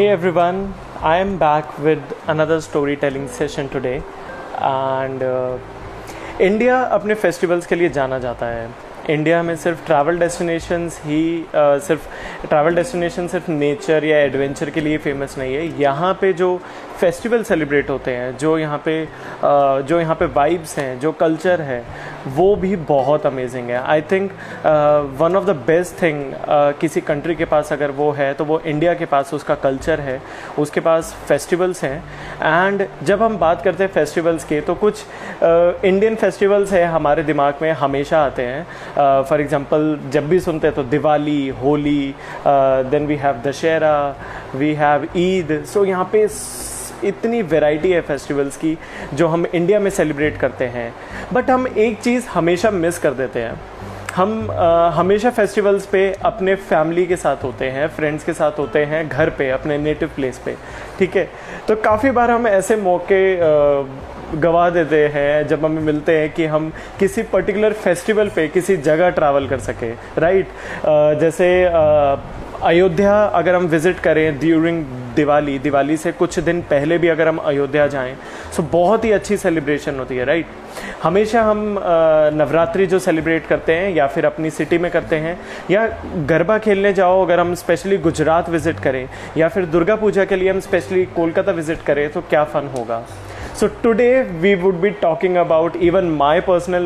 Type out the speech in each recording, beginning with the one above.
Hey everyone, I am back with another storytelling session today. And uh, India अपने festivals के लिए जाना जाता है। इंडिया में सिर्फ़ ट्रैवल डेस्टिनेशंस ही uh, सिर्फ़ ट्रैवल डेस्टिनेशन सिर्फ़ नेचर या एडवेंचर के लिए फ़ेमस नहीं है। यहाँ पे जो फेस्टिवल सेलिब्रेट होते हैं जो यहाँ पे जो यहाँ पे वाइब्स हैं जो कल्चर है वो भी बहुत अमेजिंग है। I think one of the best thing किसी कंट्री के पास अगर वो है तो वो इंडिया के पास उसका कल्चर है उसके पास फेस्टिवल्स हैं। एंड जब हम बात करते हैं फेस्टिवल्स के तो कुछ इंडियन uh, फेस्टिवल्स हैं हमारे दिमाग में हमेशा आते हैं। फॉर uh, एग्ज़ाम्पल जब भी सुनते हैं तो Diwali Holi then we have Dussehra we have Eid. So यहाँ पे इतनी वैरायटी है फेस्टिवल्स की जो हम इंडिया में सेलिब्रेट करते हैं। बट हम एक चीज़ हमेशा मिस कर देते हैं। हम आ, हमेशा फेस्टिवल्स पे अपने फैमिली के साथ होते हैं फ्रेंड्स के साथ होते हैं घर पे अपने नेटिव प्लेस पे। ठीक है? तो काफ़ी बार हम ऐसे मौके गवा देते हैं जब हमें मिलते हैं कि हम किसी पर्टिकुलर फेस्टिवल पे किसी जगह ट्रैवल कर सके। राइट जैसे आ, अयोध्या अगर हम विज़िट करें ड्यूरिंग दिवाली दिवाली से कुछ दिन पहले भी अगर हम अयोध्या जाएँ सो बहुत ही अच्छी सेलिब्रेशन होती है राइट हमेशा हम नवरात्रि जो सेलिब्रेट करते हैं या फिर अपनी सिटी में करते हैं, या गरबा खेलने जाओ अगर हम स्पेशली गुजरात विज़िट करें, या फिर दुर्गा पूजा के लिए हम स्पेशली कोलकाता विज़िट करें तो क्या फ़न होगा? So today we would be talking about even my personal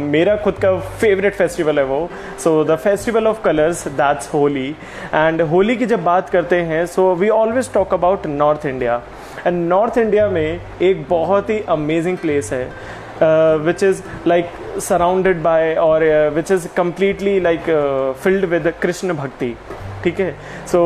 मेरा खुद का फेवरेट फेस्टिवल है वो। So the festival of colours that's Holi and Holi की जब बात करते हैं so we always talk about north India and north India में एक बहुत ही अमेजिंग प्लेस है which is like surrounded by और which is completely like filled with Krishna bhakti ठीक है? सो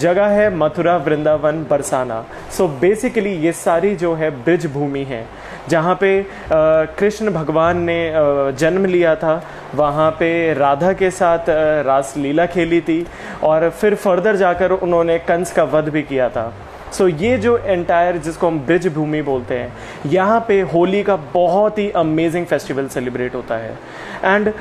जगह है Mathura Vrindavan Barsana. So so, basically ये सारी जो है ब्रिज भूमि है। जहाँ पे कृष्ण भगवान ने जन्म लिया था वहाँ पे राधा के साथ रास लीला खेली थी और फिर फर्दर जाकर उन्होंने कंस का वध भी किया था। सो ये जो एंटायर जिसको हम ब्रिज भूमि बोलते हैं, यहाँ पे होली का बहुत ही अमेजिंग फेस्टिवल सेलिब्रेट होता है। एंड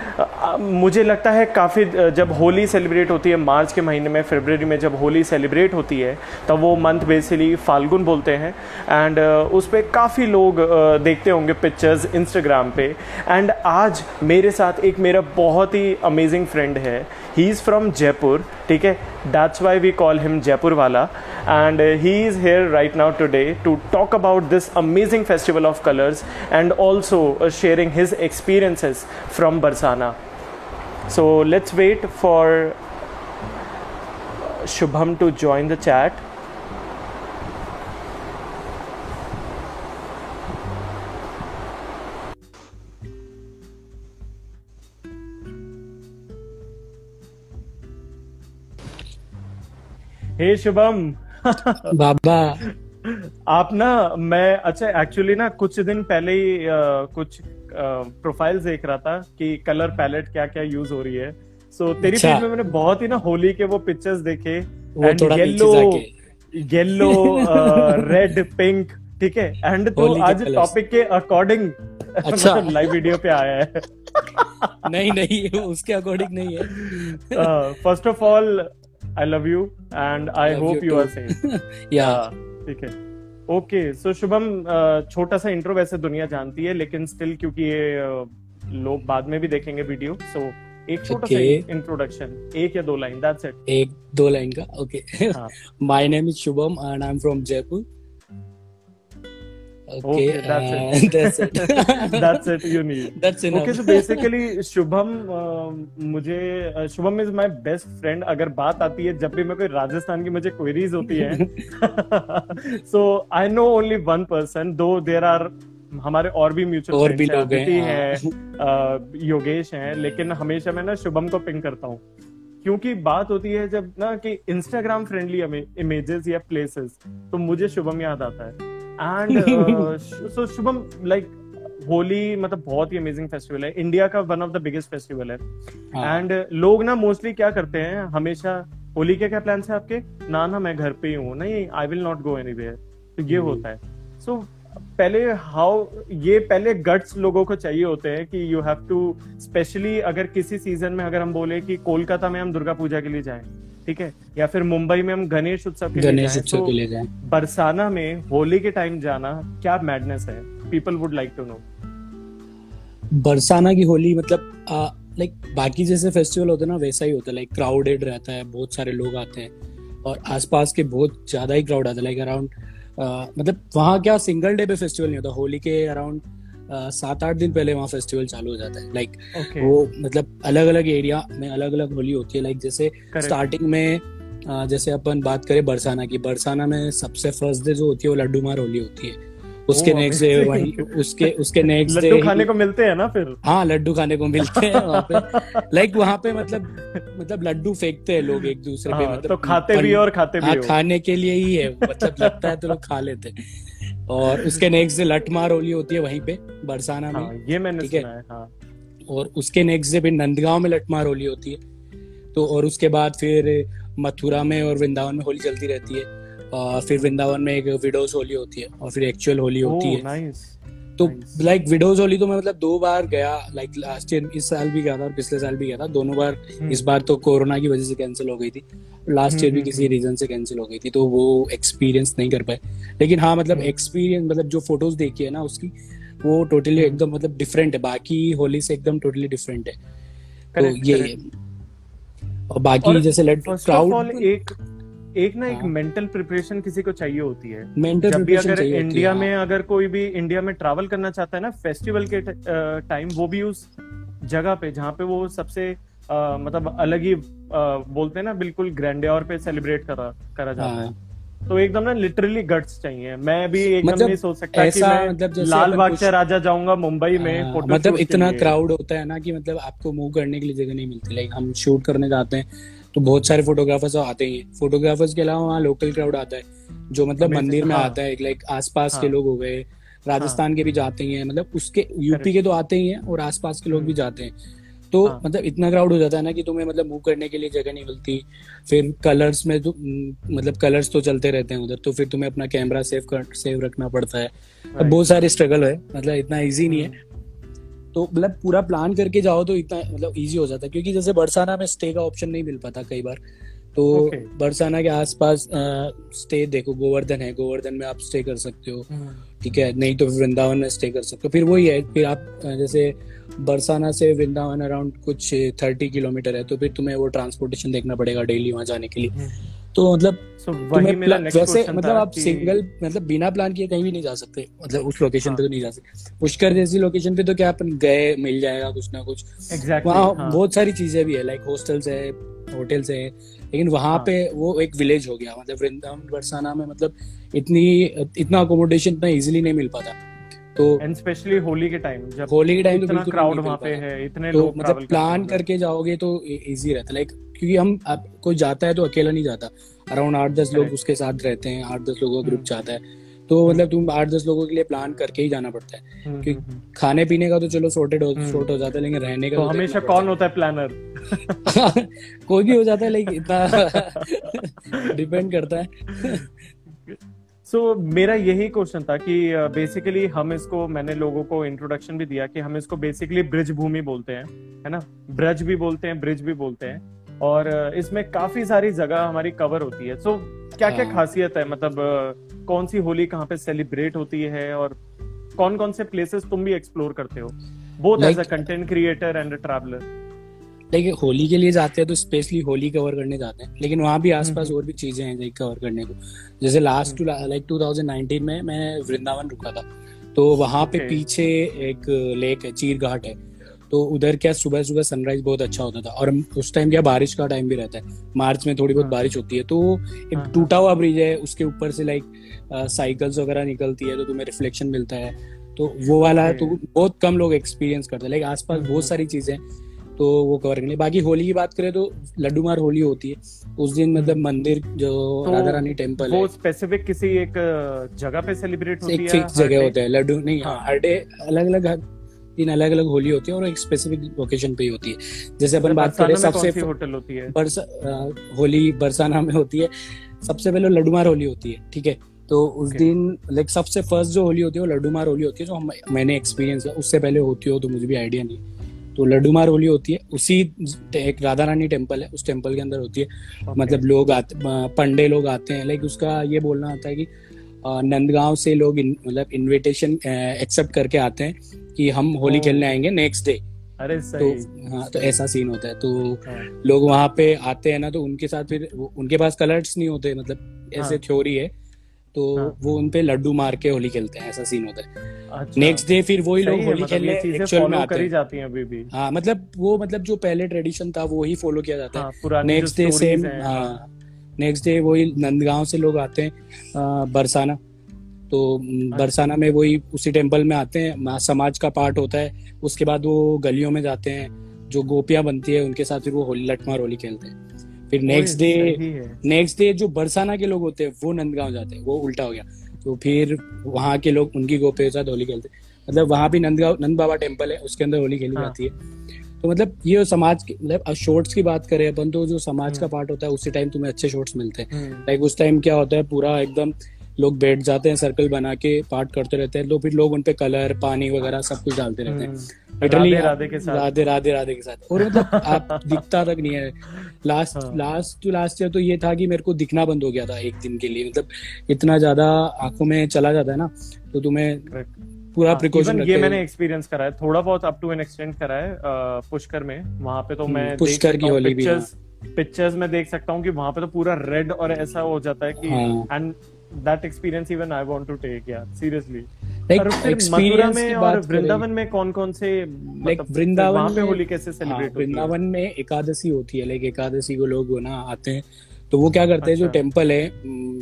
मुझे लगता है काफ़ी जब होली सेलिब्रेट होती है, मार्च के महीने में, फरवरी में जब होली सेलिब्रेट होती है, तब वो मंथ बेसिकली फाल्गुन बोलते हैं। एंड उस पर काफ़ी लोग देखते होंगे पिक्चर्स इंस्टाग्राम पे। एंड आज मेरे साथ एक मेरा बहुत ही अमेजिंग फ्रेंड है। ही इज़ फ्रॉम जयपुर ठीक है? That's why we call him Jaipur वाला। And he he is here right now today to talk about this amazing festival of colors and also uh, sharing his experiences from Barsana. So let's wait for uh, Shubham to join the chat. Hey Shubham, बाबा। आप ना मैं अच्छा actually ना कुछ दिन पहले ही आ, कुछ प्रोफ़ाइल देख रहा था कि कलर पैलेट क्या क्या यूज़ हो रही है। सो so, तेरी अच्छा। में मैंने बहुत ही ना होली के वो पिक्चर्स देखे and yellow yellow red pink ठीक है? एंड तो आज टॉपिक के अकॉर्डिंग अच्छा। मतलब लाइव वीडियो पे आया है। नहीं नहीं उसके अकॉर्डिंग नहीं है। First of all I love you and I hope you are safe या ठीक है। ओके सो शुभम छोटा सा इंट्रो वैसे दुनिया जानती है लेकिन स्टिल क्योंकि ये लोग बाद में भी देखेंगे वीडियो सो so, एक छोटा okay. सा इंट्रोडक्शन एक या दो लाइन दैट्स इट एक दो लाइन का okay my name is Shubham and I am from Jaipur Okay, okay that's uh, it. that's it. that's it. You need. That's enough. Okay, so basically Shubham uh, मुझे Shubham is my best friend अगर बात आती है जब भी मैं कोई राजस्थान की मुझे क्वेरीज होती है so I know only one person though there are हमारे और भी म्यूचुअल और भी लोग हैं है योगेश हैं लेकिन हमेशा मैं ना शुभम को पिंग करता हूँ क्योंकि बात होती है जब ना कि इंस्टाग्राम फ्रेंडली इमेजेस या प्लेसेस तो मुझे शुभम याद आता है and so Shubham like Holi मतलब बहुत ही अमेजिंग फेस्टिवल है। इंडिया का one of the biggest festival है। एंड हाँ. लोग ना मोस्टली क्या करते हैं हमेशा होली के क्या प्लान है आपके? ना ना मैं घर पे ही हूँ। नहीं I will not go any तो ये hmm. होता है। सो so, पहले हाउ ये पहले गट्स लोगों को चाहिए होते हैं कि यू हैव टू स्पेशली अगर किसी सीज़न में अगर हम बोले कि कोलकाता में हम दुर्गा पूजा के लिए जाएँ ठीक है? या फिर मुंबई में हम गणेश उत्सव के लिए गणेश जाएँ, उत्सव तो के लिए जाएँ। बरसाना में होली के टाइम जाना क्या मैडनेस है? People would like to know Barsana की होली मतलब लाइक बाकी जैसे फेस्टिवल होते हैं ना वैसा ही होता है लाइक क्राउडेड रहता है बहुत सारे लोग आते हैं और आसपास के बहुत ज़्यादा ही क्राउड आता है लाइक अराउंड मतलब वहाँ क्या सिंगल डे पे फेस्टिवल नहीं होता? होली के अराउंड सात आठ दिन पहले वहाँ फेस्टिवल चालू हो जाता है। लाइक वो मतलब अलग अलग एरिया में अलग अलग होली होती है। लाइक जैसे स्टार्टिंग में जैसे अपन बात करें बरसाना की। बरसाना में सबसे फ़र्स्ट डे जो होती है वो लड्डू मार होली होती है। उसके नेक्स्ट डे वही उसके उसके नेक्स्ट डे लड्डू खाने को मिलते हैं ना फिर? हाँ लड्डू खाने को मिलते हैं वहाँ पे। लाइक वहाँ पे मतलब मतलब लड्डू फेंकते हैं लोग एक दूसरे पे हाँ, मतलब तो खाते भी और खाते भी हाँ खाने के लिए ही है मतलब लगता है तो लोग खा लेते हैं। और उसके नेक्स्ट डे लठमार होली होती है वहीं पे बरसाना में हाँ ये मैंने ठीक है। और उसके नेक्स्ट डे फिर नंदगांव में लठमार होली होती है। तो और उसके बाद फिर मथुरा में और वृंदावन में होली चलती रहती है। और फिर वृंदावन में एक विडोज होली होती है और फिर एक्चुअल होली होती है। तो लाइक विडोज होली तो मैं मतलब दो बार गया लाइक लास्ट ईयर इस साल भी गया था और पिछले साल भी गया था। दोनों बार इस बार तो कोरोना की वजह से कैंसिल हो गई थी। लास्ट ईयर भी हम्म, किसी रीजन से कैंसिल हो गई थी तो वो एक्सपीरियंस नहीं कर पाए। लेकिन हाँ मतलब हम्म। एक्सपीरियंस मतलब जो फ़ोटोज़ देखी है ना उसकी वो टोटली हम्म। एकदम मतलब डिफरेंट है। बाकी होली से एकदम टोटली डिफरेंट है। तो ये correct. और बाकी और जैसे लेट क्राउड एक एक ना एक हाँ। मेंटल प्रिपरेशन किसी को चाहिए होती है मेंटल जब भी अगर इंडिया हाँ। में अगर कोई भी इंडिया में ट्रैवल करना चाहता है ना फेस्टिवल के टाइम वो भी उस जगह पे जहाँ पे वो सबसे अ, मतलब अलग ही बोलते हैं ना बिल्कुल ग्रैंडियर पे सेलिब्रेट करा करा जाता हाँ। है तो एकदम ना लिटरली गट्स चाहिए मैं भी एकदम मतलब नहीं सोच सकता कि मैं मतलब लाल बाग से राजा जाऊँगा मुंबई में हाँ, फ़ोटो मतलब इतना क्राउड होता है ना कि मतलब आपको मूव करने के लिए जगह नहीं मिलती लाइक हम शूट करने जाते हैं तो बहुत सारे फोटोग्राफर्स आते ही हैं फोटोग्राफर्स के अलावा वहाँ लोकल क्राउड आता है जो मतलब मंदिर में हाँ। आता है लाइक आसपास के हाँ। लोग हो गए राजस्थान के भी जाते ही हैं मतलब उसके यूपी के तो आते ही हैं और आसपास के लोग भी जाते हैं तो हम्म। हाँ। मतलब इतना क्राउड हो जाता है ना कि तुम्हें मतलब मूव करने के लिए जगह नहीं मिलती फिर कलर्स में तो हम्म, मतलब कलर्स तो चलते रहते हैं उधर तो फिर तुम्हें अपना कैमरा सेव कर सेव रखना पड़ता है अब बहुत सारे स्ट्रगल है मतलब इतना इजी नहीं है तो मतलब पूरा प्लान करके जाओ तो इतना मतलब इजी हो जाता है। क्योंकि जैसे बरसाना में स्टे का ऑप्शन नहीं मिल पाता कई बार। तो Okay. बरसाना के आसपास स्टे देखो गोवर्धन है गोवर्धन में आप स्टे कर सकते हो। हम्म, ठीक है नहीं तो वृंदावन में स्टे कर सकते हो। फिर वही है फिर आप जैसे बरसाना से वृंदावन अराउंड कुछ थर्टी किलोमीटर है तो फिर तुम्हें वो ट्रांसपोर्टेशन देखना पड़ेगा डेली वहाँ जाने के लिए। हम्म। तो मतलब So, वैसे मतलब आप सिंगल मतलब बिना प्लान किए कहीं भी नहीं जा सकते मतलब उस लोकेशन हाँ। पे तो नहीं जा सकते पुष्कर जैसी लोकेशन पे तो क्या अपन गए मिल जाएगा कुछ ना कुछ Exactly, वहाँ हाँ। बहुत सारी चीज़ें भी है लाइक हॉस्टल्स है होटल्स है लेकिन वहाँ हाँ। पे वो एक विलेज हो गया मतलब वृंदावन बरसाना में मतलब इतनी इतना अकोमोडेशन इतना इजीली नहीं मिल पाता तो एंड स्पेशली होली के टाइम जब होली के टाइम तो इतना बिल्कुल क्राउड वहाँ पे है इतने तो लोग मतलब प्लान करके जाओगे तो इजी रहता। है लाइक क्योंकि हम आप कोई जाता है तो अकेला नहीं जाता। अराउंड आठ दस लोग उसके साथ रहते हैं आठ दस लोगों का ग्रुप हम्म। जाता है। तो मतलब तुम आठ दस लोगों के लिए प्लान करके ही जाना पड़ता है। हम्म, कि- हम्म, हम्म। खाने पीने का तो चलो सॉर्टेड हो हम्म। सॉर्ट हो जाता है लेकिन रहने का तो देखना हमेशा कौन होता है प्लानर कोई भी हो जाता है लेकिन इतना डिपेंड करता है। सो so, मेरा यही क्वेश्चन था कि बेसिकली uh, हम इसको मैंने लोगों को इंट्रोडक्शन भी दिया कि हम इसको बेसिकली ब्रिज भूमि बोलते हैं है ना? ब्रज भी बोलते हैं ब्रिज भी बोलते हैं। और अ, इसमें काफ़ी सारी जगह हमारी कवर होती है। सो so, क्या क्या हाँ। खासियत है? मतलब अ, कौन सी होली कहाँ पे सेलिब्रेट होती है? और कौन कौन से प्लेसेस तुम भी एक्सप्लोर करते हो? Both as a content creator and a traveller लेकिन होली के लिए जाते हैं तो स्पेशली होली कवर करने जाते हैं लेकिन वहाँ भी आसपास हम्म। और भी चीज़ें हैं लाइक कवर करने को जैसे लास्ट टू लाइक 2019 में मैं वृंदावन रुका था तो वहाँ पे पीछे एक लेक है चीर घाट है तो उधर क्या सुबह सुबह सनराइज बहुत अच्छा होता था और उस टाइम क्या बारिश का टाइम भी रहता है मार्च में थोड़ी बहुत हाँ। बारिश होती है तो हाँ, एक हाँ। टूटा हुआ ब्रिज है उसके ऊपर से लाइक साइकिल्स वगैरह निकलती है तो तुम्हें रिफ्लेक्शन मिलता है तो वो वाला. तो बहुत कम लोग एक्सपीरियंस करते हैं लाइक आसपास हम्म, बहुत हम्म। सारी चीज़ें हैं तो वो कवर करने। बाकी होली की बात करें तो लड्डू मार होली होती है। उस दिन मतलब मंदिर जो तो राधा रानी टेंपल है। वो स्पेसिफिक किसी एक जगह पे सेलिब्रेट होती एक है? फिक्स जगह होता है लड्डू नहीं हाँ। हर डे अलग अलग दिन अलग अलग होली होती है और एक स्पेसिफिक लोकेशन पे ही होती है। जैसे अपन बात करें सबसे होटल होती है? बरस होली बरसाना में होती है। सबसे पहले लड्डू मार होली होती है ठीक है? तो उस Okay. दिन लाइक सबसे फ़र्स्ट जो होली होती है वो लड्डू मार होली होती है जो हम मैंने एक्सपीरियंस उससे पहले होती हो तो मुझे भी आइडिया नहीं। तो लड्डूमार होली होती है। उसी एक राधा रानी टेंपल है उस टेंपल के अंदर होती है। Okay. मतलब लोग आते पंडे लोग आते हैं। लाइक उसका ये बोलना होता है कि नंदगांव से लोग इन- मतलब इनविटेशन एक्सेप्ट करके आते हैं कि हम होली Oh. खेलने आएँगे नेक्स्ट डे अरे सही। तो हाँ तो ऐसा सीन होता है। तो हाँ, लोग वहाँ पे आते हैं ना तो उनके साथ फिर उनके पास कलर्स नहीं होते मतलब ऐसे हाँ। थ्योरी है। तो हाँ। वो उनपे लड्डू मार के होली खेलते हैं ऐसा सीन होता है। अच्छा। नेक्स्ट डे फिर वही लोग होली मतलब खेलने एक्चुअल में आते हैं। जाती हैं अभी भी। हाँ मतलब वो मतलब जो पहले ट्रेडिशन था वो ही फॉलो किया जाता है। हाँ नेक्स्ट डे सेम हाँ। नेक्स्ट डे वही नंदगांव से लोग आते हैं बरसाना। तो बरसाना में वही उसी टेंपल में आते हैं समाज का पार्ट होता है। उसके बाद वो गलियों में जाते हैं जो गोपियाँ बनती है उनके साथ फिर वो होली लठमार होली खेलते हैं। फिर नेक्स्ट डे नेक्स्ट डे जो बरसाना के लोग होते हैं वो नंदगांव जाते हैं वो उल्टा हो गया। तो फिर वहाँ के लोग उनकी गोपे के साथ होली खेलते हैं। मतलब वहाँ भी नंदगांव नंद बाबा टेंपल है उसके अंदर होली खेली हाँ। जाती है। तो मतलब ये समाज की मतलब शॉर्ट्स की बात करें अपन तो जो समाज का पार्ट होता है उसी टाइम तुम्हें अच्छे शॉर्ट्स मिलते हैं। लाइक उस टाइम क्या होता है पूरा एकदम लोग बैठ जाते हैं सर्कल बना के पार्ट करते रहते हैं तो फिर लोग उनपे कलर पानी वगैरह सब कुछ डालते रहते हैं। हम्म, लिटरली राधे राधे के साथ। राधे राधे राधे के साथ। और मतलब आप दिखता तक नहीं है। लास्ट हाँ। लास्ट टू लास्ट ईयर तो ये था कि मेरे को दिखना बंद हो गया था एक दिन के लिए। मतलब इतना ज़्यादा आँखों में चला जाता है ना तो तुम्हें पूरा हाँ, प्रिकॉशन ये मैंने एक्सपीरियंस करा है। थोड़ा बहुत अप टू एन एक्सटेंट करा है पुष्कर में। वहाँ पे तो हम्म, मैं पुष्कर की होली भी, पिक्चर्स पिक्चर्स में देख सकता हूँ कि वहाँ पे तो पूरा रेड और ऐसा हो जाता है कि हाँ। And that experience even I want to take यार सीरियसली मथुरा में और वृंदावन में कौन कौन से लाइक वृंदावन वहाँ पे होली कैसे हाँ, सेलिब्रेट वृंदावन में एकादशी होती है। लाइक एकादशी को लोग ना आते हैं। तो वो क्या करते हैं जो अच्छा। टेंपल है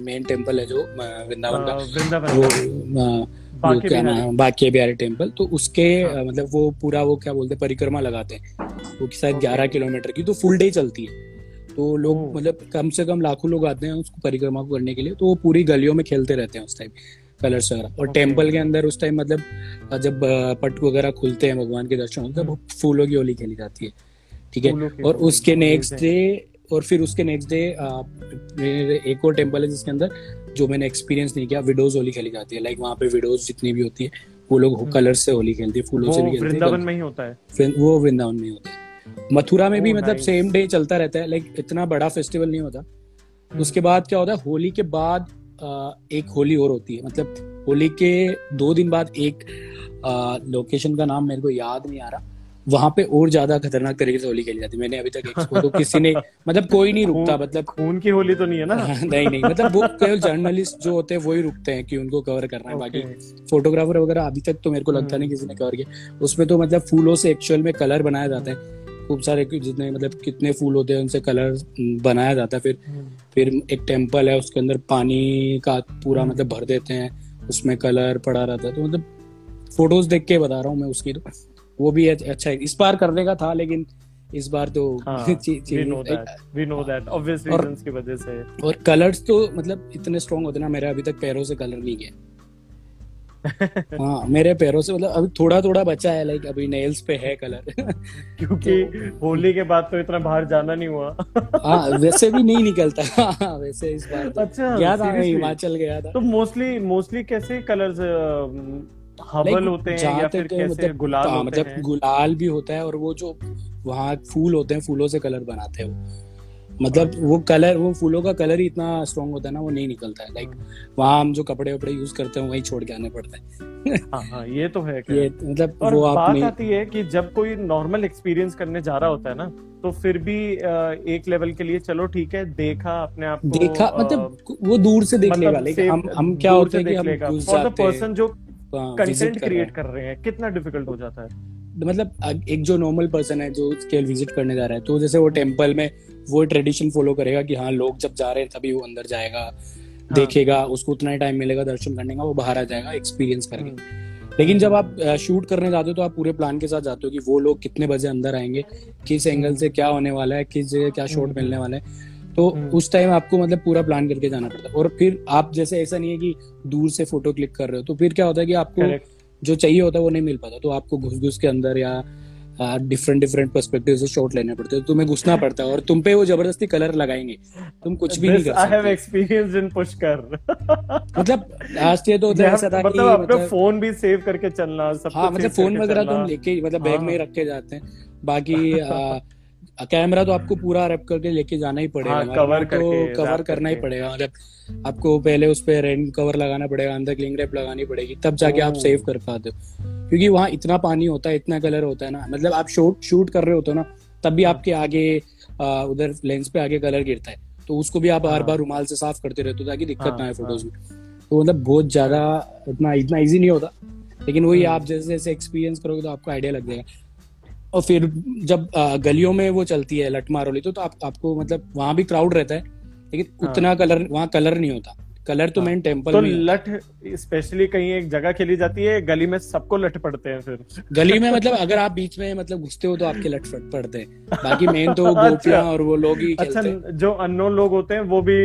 मेन टेंपल है जो वृंदावन का वृंदावन वो वो क्या। नाम बाकी बिहारी टेंपल तो उसके हाँ। मतलब वो पूरा वो क्या बोलते हैं परिक्रमा लगाते हैं। वो शायद. ग्यारह किलोमीटर की तो फुल डे चलती है। तो लोग मतलब कम से कम लाखों लोग आते हैं उसको परिक्रमा को करने के लिए तो वो पूरी गलियों में खेलते रहते हैं उस टाइम कलर्स वगैरह। और टेंपल के अंदर उस टाइम मतलब जब पट वगैरह खुलते हैं भगवान के दर्शन होते हैं फूलों की होली खेली जाती है ठीक है? और उसके नेक्स्ट डे और फिर उसके नेक्स्ट डे एक और टेंपल है जिसके अंदर जो मैंने एक्सपीरियंस नहीं किया विडोज होली खेली जाती है। लाइक वहाँ पे विडोज जितनी भी होती है वो लोग कलर से होली खेलती है फूलों से भी खेलते वृंदावन हैं में ही होता है। वो वृंदावन में होता है। मथुरा में भी Oh, मतलब सेम डे चलता रहता है लाइक इतना बड़ा फेस्टिवल नहीं होता। उसके बाद क्या होता है होली के बाद एक होली और होती है। मतलब होली के दो दिन बाद एक लोकेशन का नाम मेरे को याद नहीं आ रहा। वहाँ पे और ज़्यादा खतरनाक तरीके से होली खेली जाती है। मैंने अभी तक एक्सपो तो किसी ने मतलब कोई नहीं रुकता मतलब खून की होली तो नहीं है ना? नहीं नहीं मतलब वो केवल जर्नलिस्ट जो होते हैं वही रुकते हैं कि उनको कवर करना है। बाकी फोटोग्राफर वगैरह अभी तक तो मेरे को लगता नहीं किसी ने कवर किया। उसमें तो मतलब फूलों से एक्चुअल में कलर बनाया जाता है। खूब सारे जितने मतलब कितने फूल होते हैं उनसे कलर बनाया जाता है। फिर हम्म, फिर एक टेंपल है उसके अंदर पानी का पूरा हम्म। मतलब भर देते हैं उसमें कलर पड़ा रहता है। तो मतलब फ़ोटोज़ देख के बता रहा हूँ मैं उसकी तो। वो भी अच्छा है। इस बार करने का था लेकिन इस बार तो हाँ और कलर्स तो मतलब इतने स्ट्रॉन्ग होते ना मेरे अभी तक पैरों से कलर नहीं गया। हाँ मेरे पैरों से मतलब अभी थोड़ा थोड़ा बचा है लाइक अभी नेल्स पे है कलर क्योंकि होली के बाद तो इतना बाहर जाना नहीं हुआ। हाँ वैसे भी नहीं निकलता। हाँ, वैसे इस बार तो। अच्छा गया था मैं हिमाचल गया था। तो मोस्टली मोस्टली कैसे कलर्स Like, होते हैं या फिर कैसे मतलब गुलाल हाँ, होते मतलब हैं? गुलाल भी होता है और वो जो वहाँ फूल होते हैं फूलों से कलर बनाते हैं वो। मतलब वो कलर वो फूलों का कलर ही इतना स्ट्रॉन्ग होता है ना वो नहीं निकलता है। लाइक वहाँ हम जो कपड़े वपड़े यूज़ करते हैं वही छोड़ के आने पड़ते हैं। हाँ हाँ ये तो है ये मतलब और वो बात नहीं आती है कि जब कोई नॉर्मल एक्सपीरियंस करने जा रहा होता है ना तो फिर भी एक लेवल के लिए चलो ठीक है देखा अपने आप को देखा मतलब वो दूर से देख लेगा। मतलब लेकिन हम हम क्या होते हैं कि देख हम फॉर द पर्सन जो कंटेंट क्रिएट। कर रहे हैं। कितना डिफ़िकल्ट हो जाता है? मतलब एक जो नॉर्मल पर्सन है जो स्केल विज़िट करने जा रहा है तो जैसे वो टेंपल में वो ट्रेडिशन फॉलो करेगा कि हाँ लोग जब जा रहे हैं तभी वो अंदर जाएगा हाँ। देखेगा उसको उतना ही टाइम मिलेगा दर्शन करने का वो बाहर आ जाएगा एक्सपीरियंस करके लेकिन जब आप शूट करने जाते हो तो आप पूरे प्लान के साथ जाते हो कि वो लोग कितने बजे अंदर आएँगे किस एंगल से क्या होने वाला है किस जगह क्या शॉट हम्म। मिलने वाला है तो हम्म। उस टाइम आपको मतलब पूरा प्लान करके जाना पड़ता है और फिर आप जैसे ऐसा नहीं है कि दूर से फ़ोटो क्लिक कर रहे हो तो फिर क्या होता है कि आपको जो चाहिए होता है वो नहीं मिल पाता तो आपको घुस घुस के अंदर या डिफरेंट डिफरेंट पर्सपेक्टिव से शॉट लेने पड़ते हैं। तुम्हें घुसना पड़ता है और तुम पे वो ज़बरदस्ती कलर लगाएँगे। तुम कुछ भी नहीं कर सकते I have experience in Pushkar मतलब लास्ट ईयर तो ऐसा था मतलब अपना मतलब फ़ोन भी सेव करके चलना सब हाँ मतलब फ़ोन वगैरह तुम लेके मतलब बैग में ही। हाँ। रख के जाते हैं। बाकी कैमरा तो आपको पूरा रैप करके लेके जाना ही पड़ेगा। हाँ, कवर तो कवर करना ही पड़ेगा। मतलब आपको पहले उस पर रेन कवर लगाना पड़ेगा अंदर क्लिंग रैप लगानी पड़ेगी तब जाके आप सेव कर पाते हो। क्योंकि वहाँ इतना पानी होता है इतना कलर होता है ना। मतलब आप शूट शूट कर रहे होते हो ना तब भी आपके आगे उधर लेंस पे आगे कलर गिरता है। तो उसको भी आप बार बार हाँ। रुमाल से साफ़ करते रहते हो ताकि दिक्कत हाँ, ना आए फ़ोटोज़ में। तो मतलब बहुत ज़्यादा इतना इतना ईजी नहीं होता। लेकिन वही आप जैसे जैसे एक्सपीरियंस करोगे तो आपको आइडिया लग जाएगा। और फिर जब गलियों में वो चलती है लटमार होली तो, तो आप, आपको मतलब वहाँ भी क्राउड रहता है लेकिन हाँ। उतना कलर वहाँ कलर नहीं होता। कलर तो मेन हाँ। टेंपल तो लठ स्पेशली कहीं एक जगह खेली जाती है गली में सबको लठ पड़ते हैं फिर गली में मतलब अगर आप बीच में मतलब घुसते हो तो आपके लठ पड़ते हैं बाकी मेन तो अच्छा। गोपियाँ और वो लोग ही अच्छा जो अननोन लोग होते हैं वो भी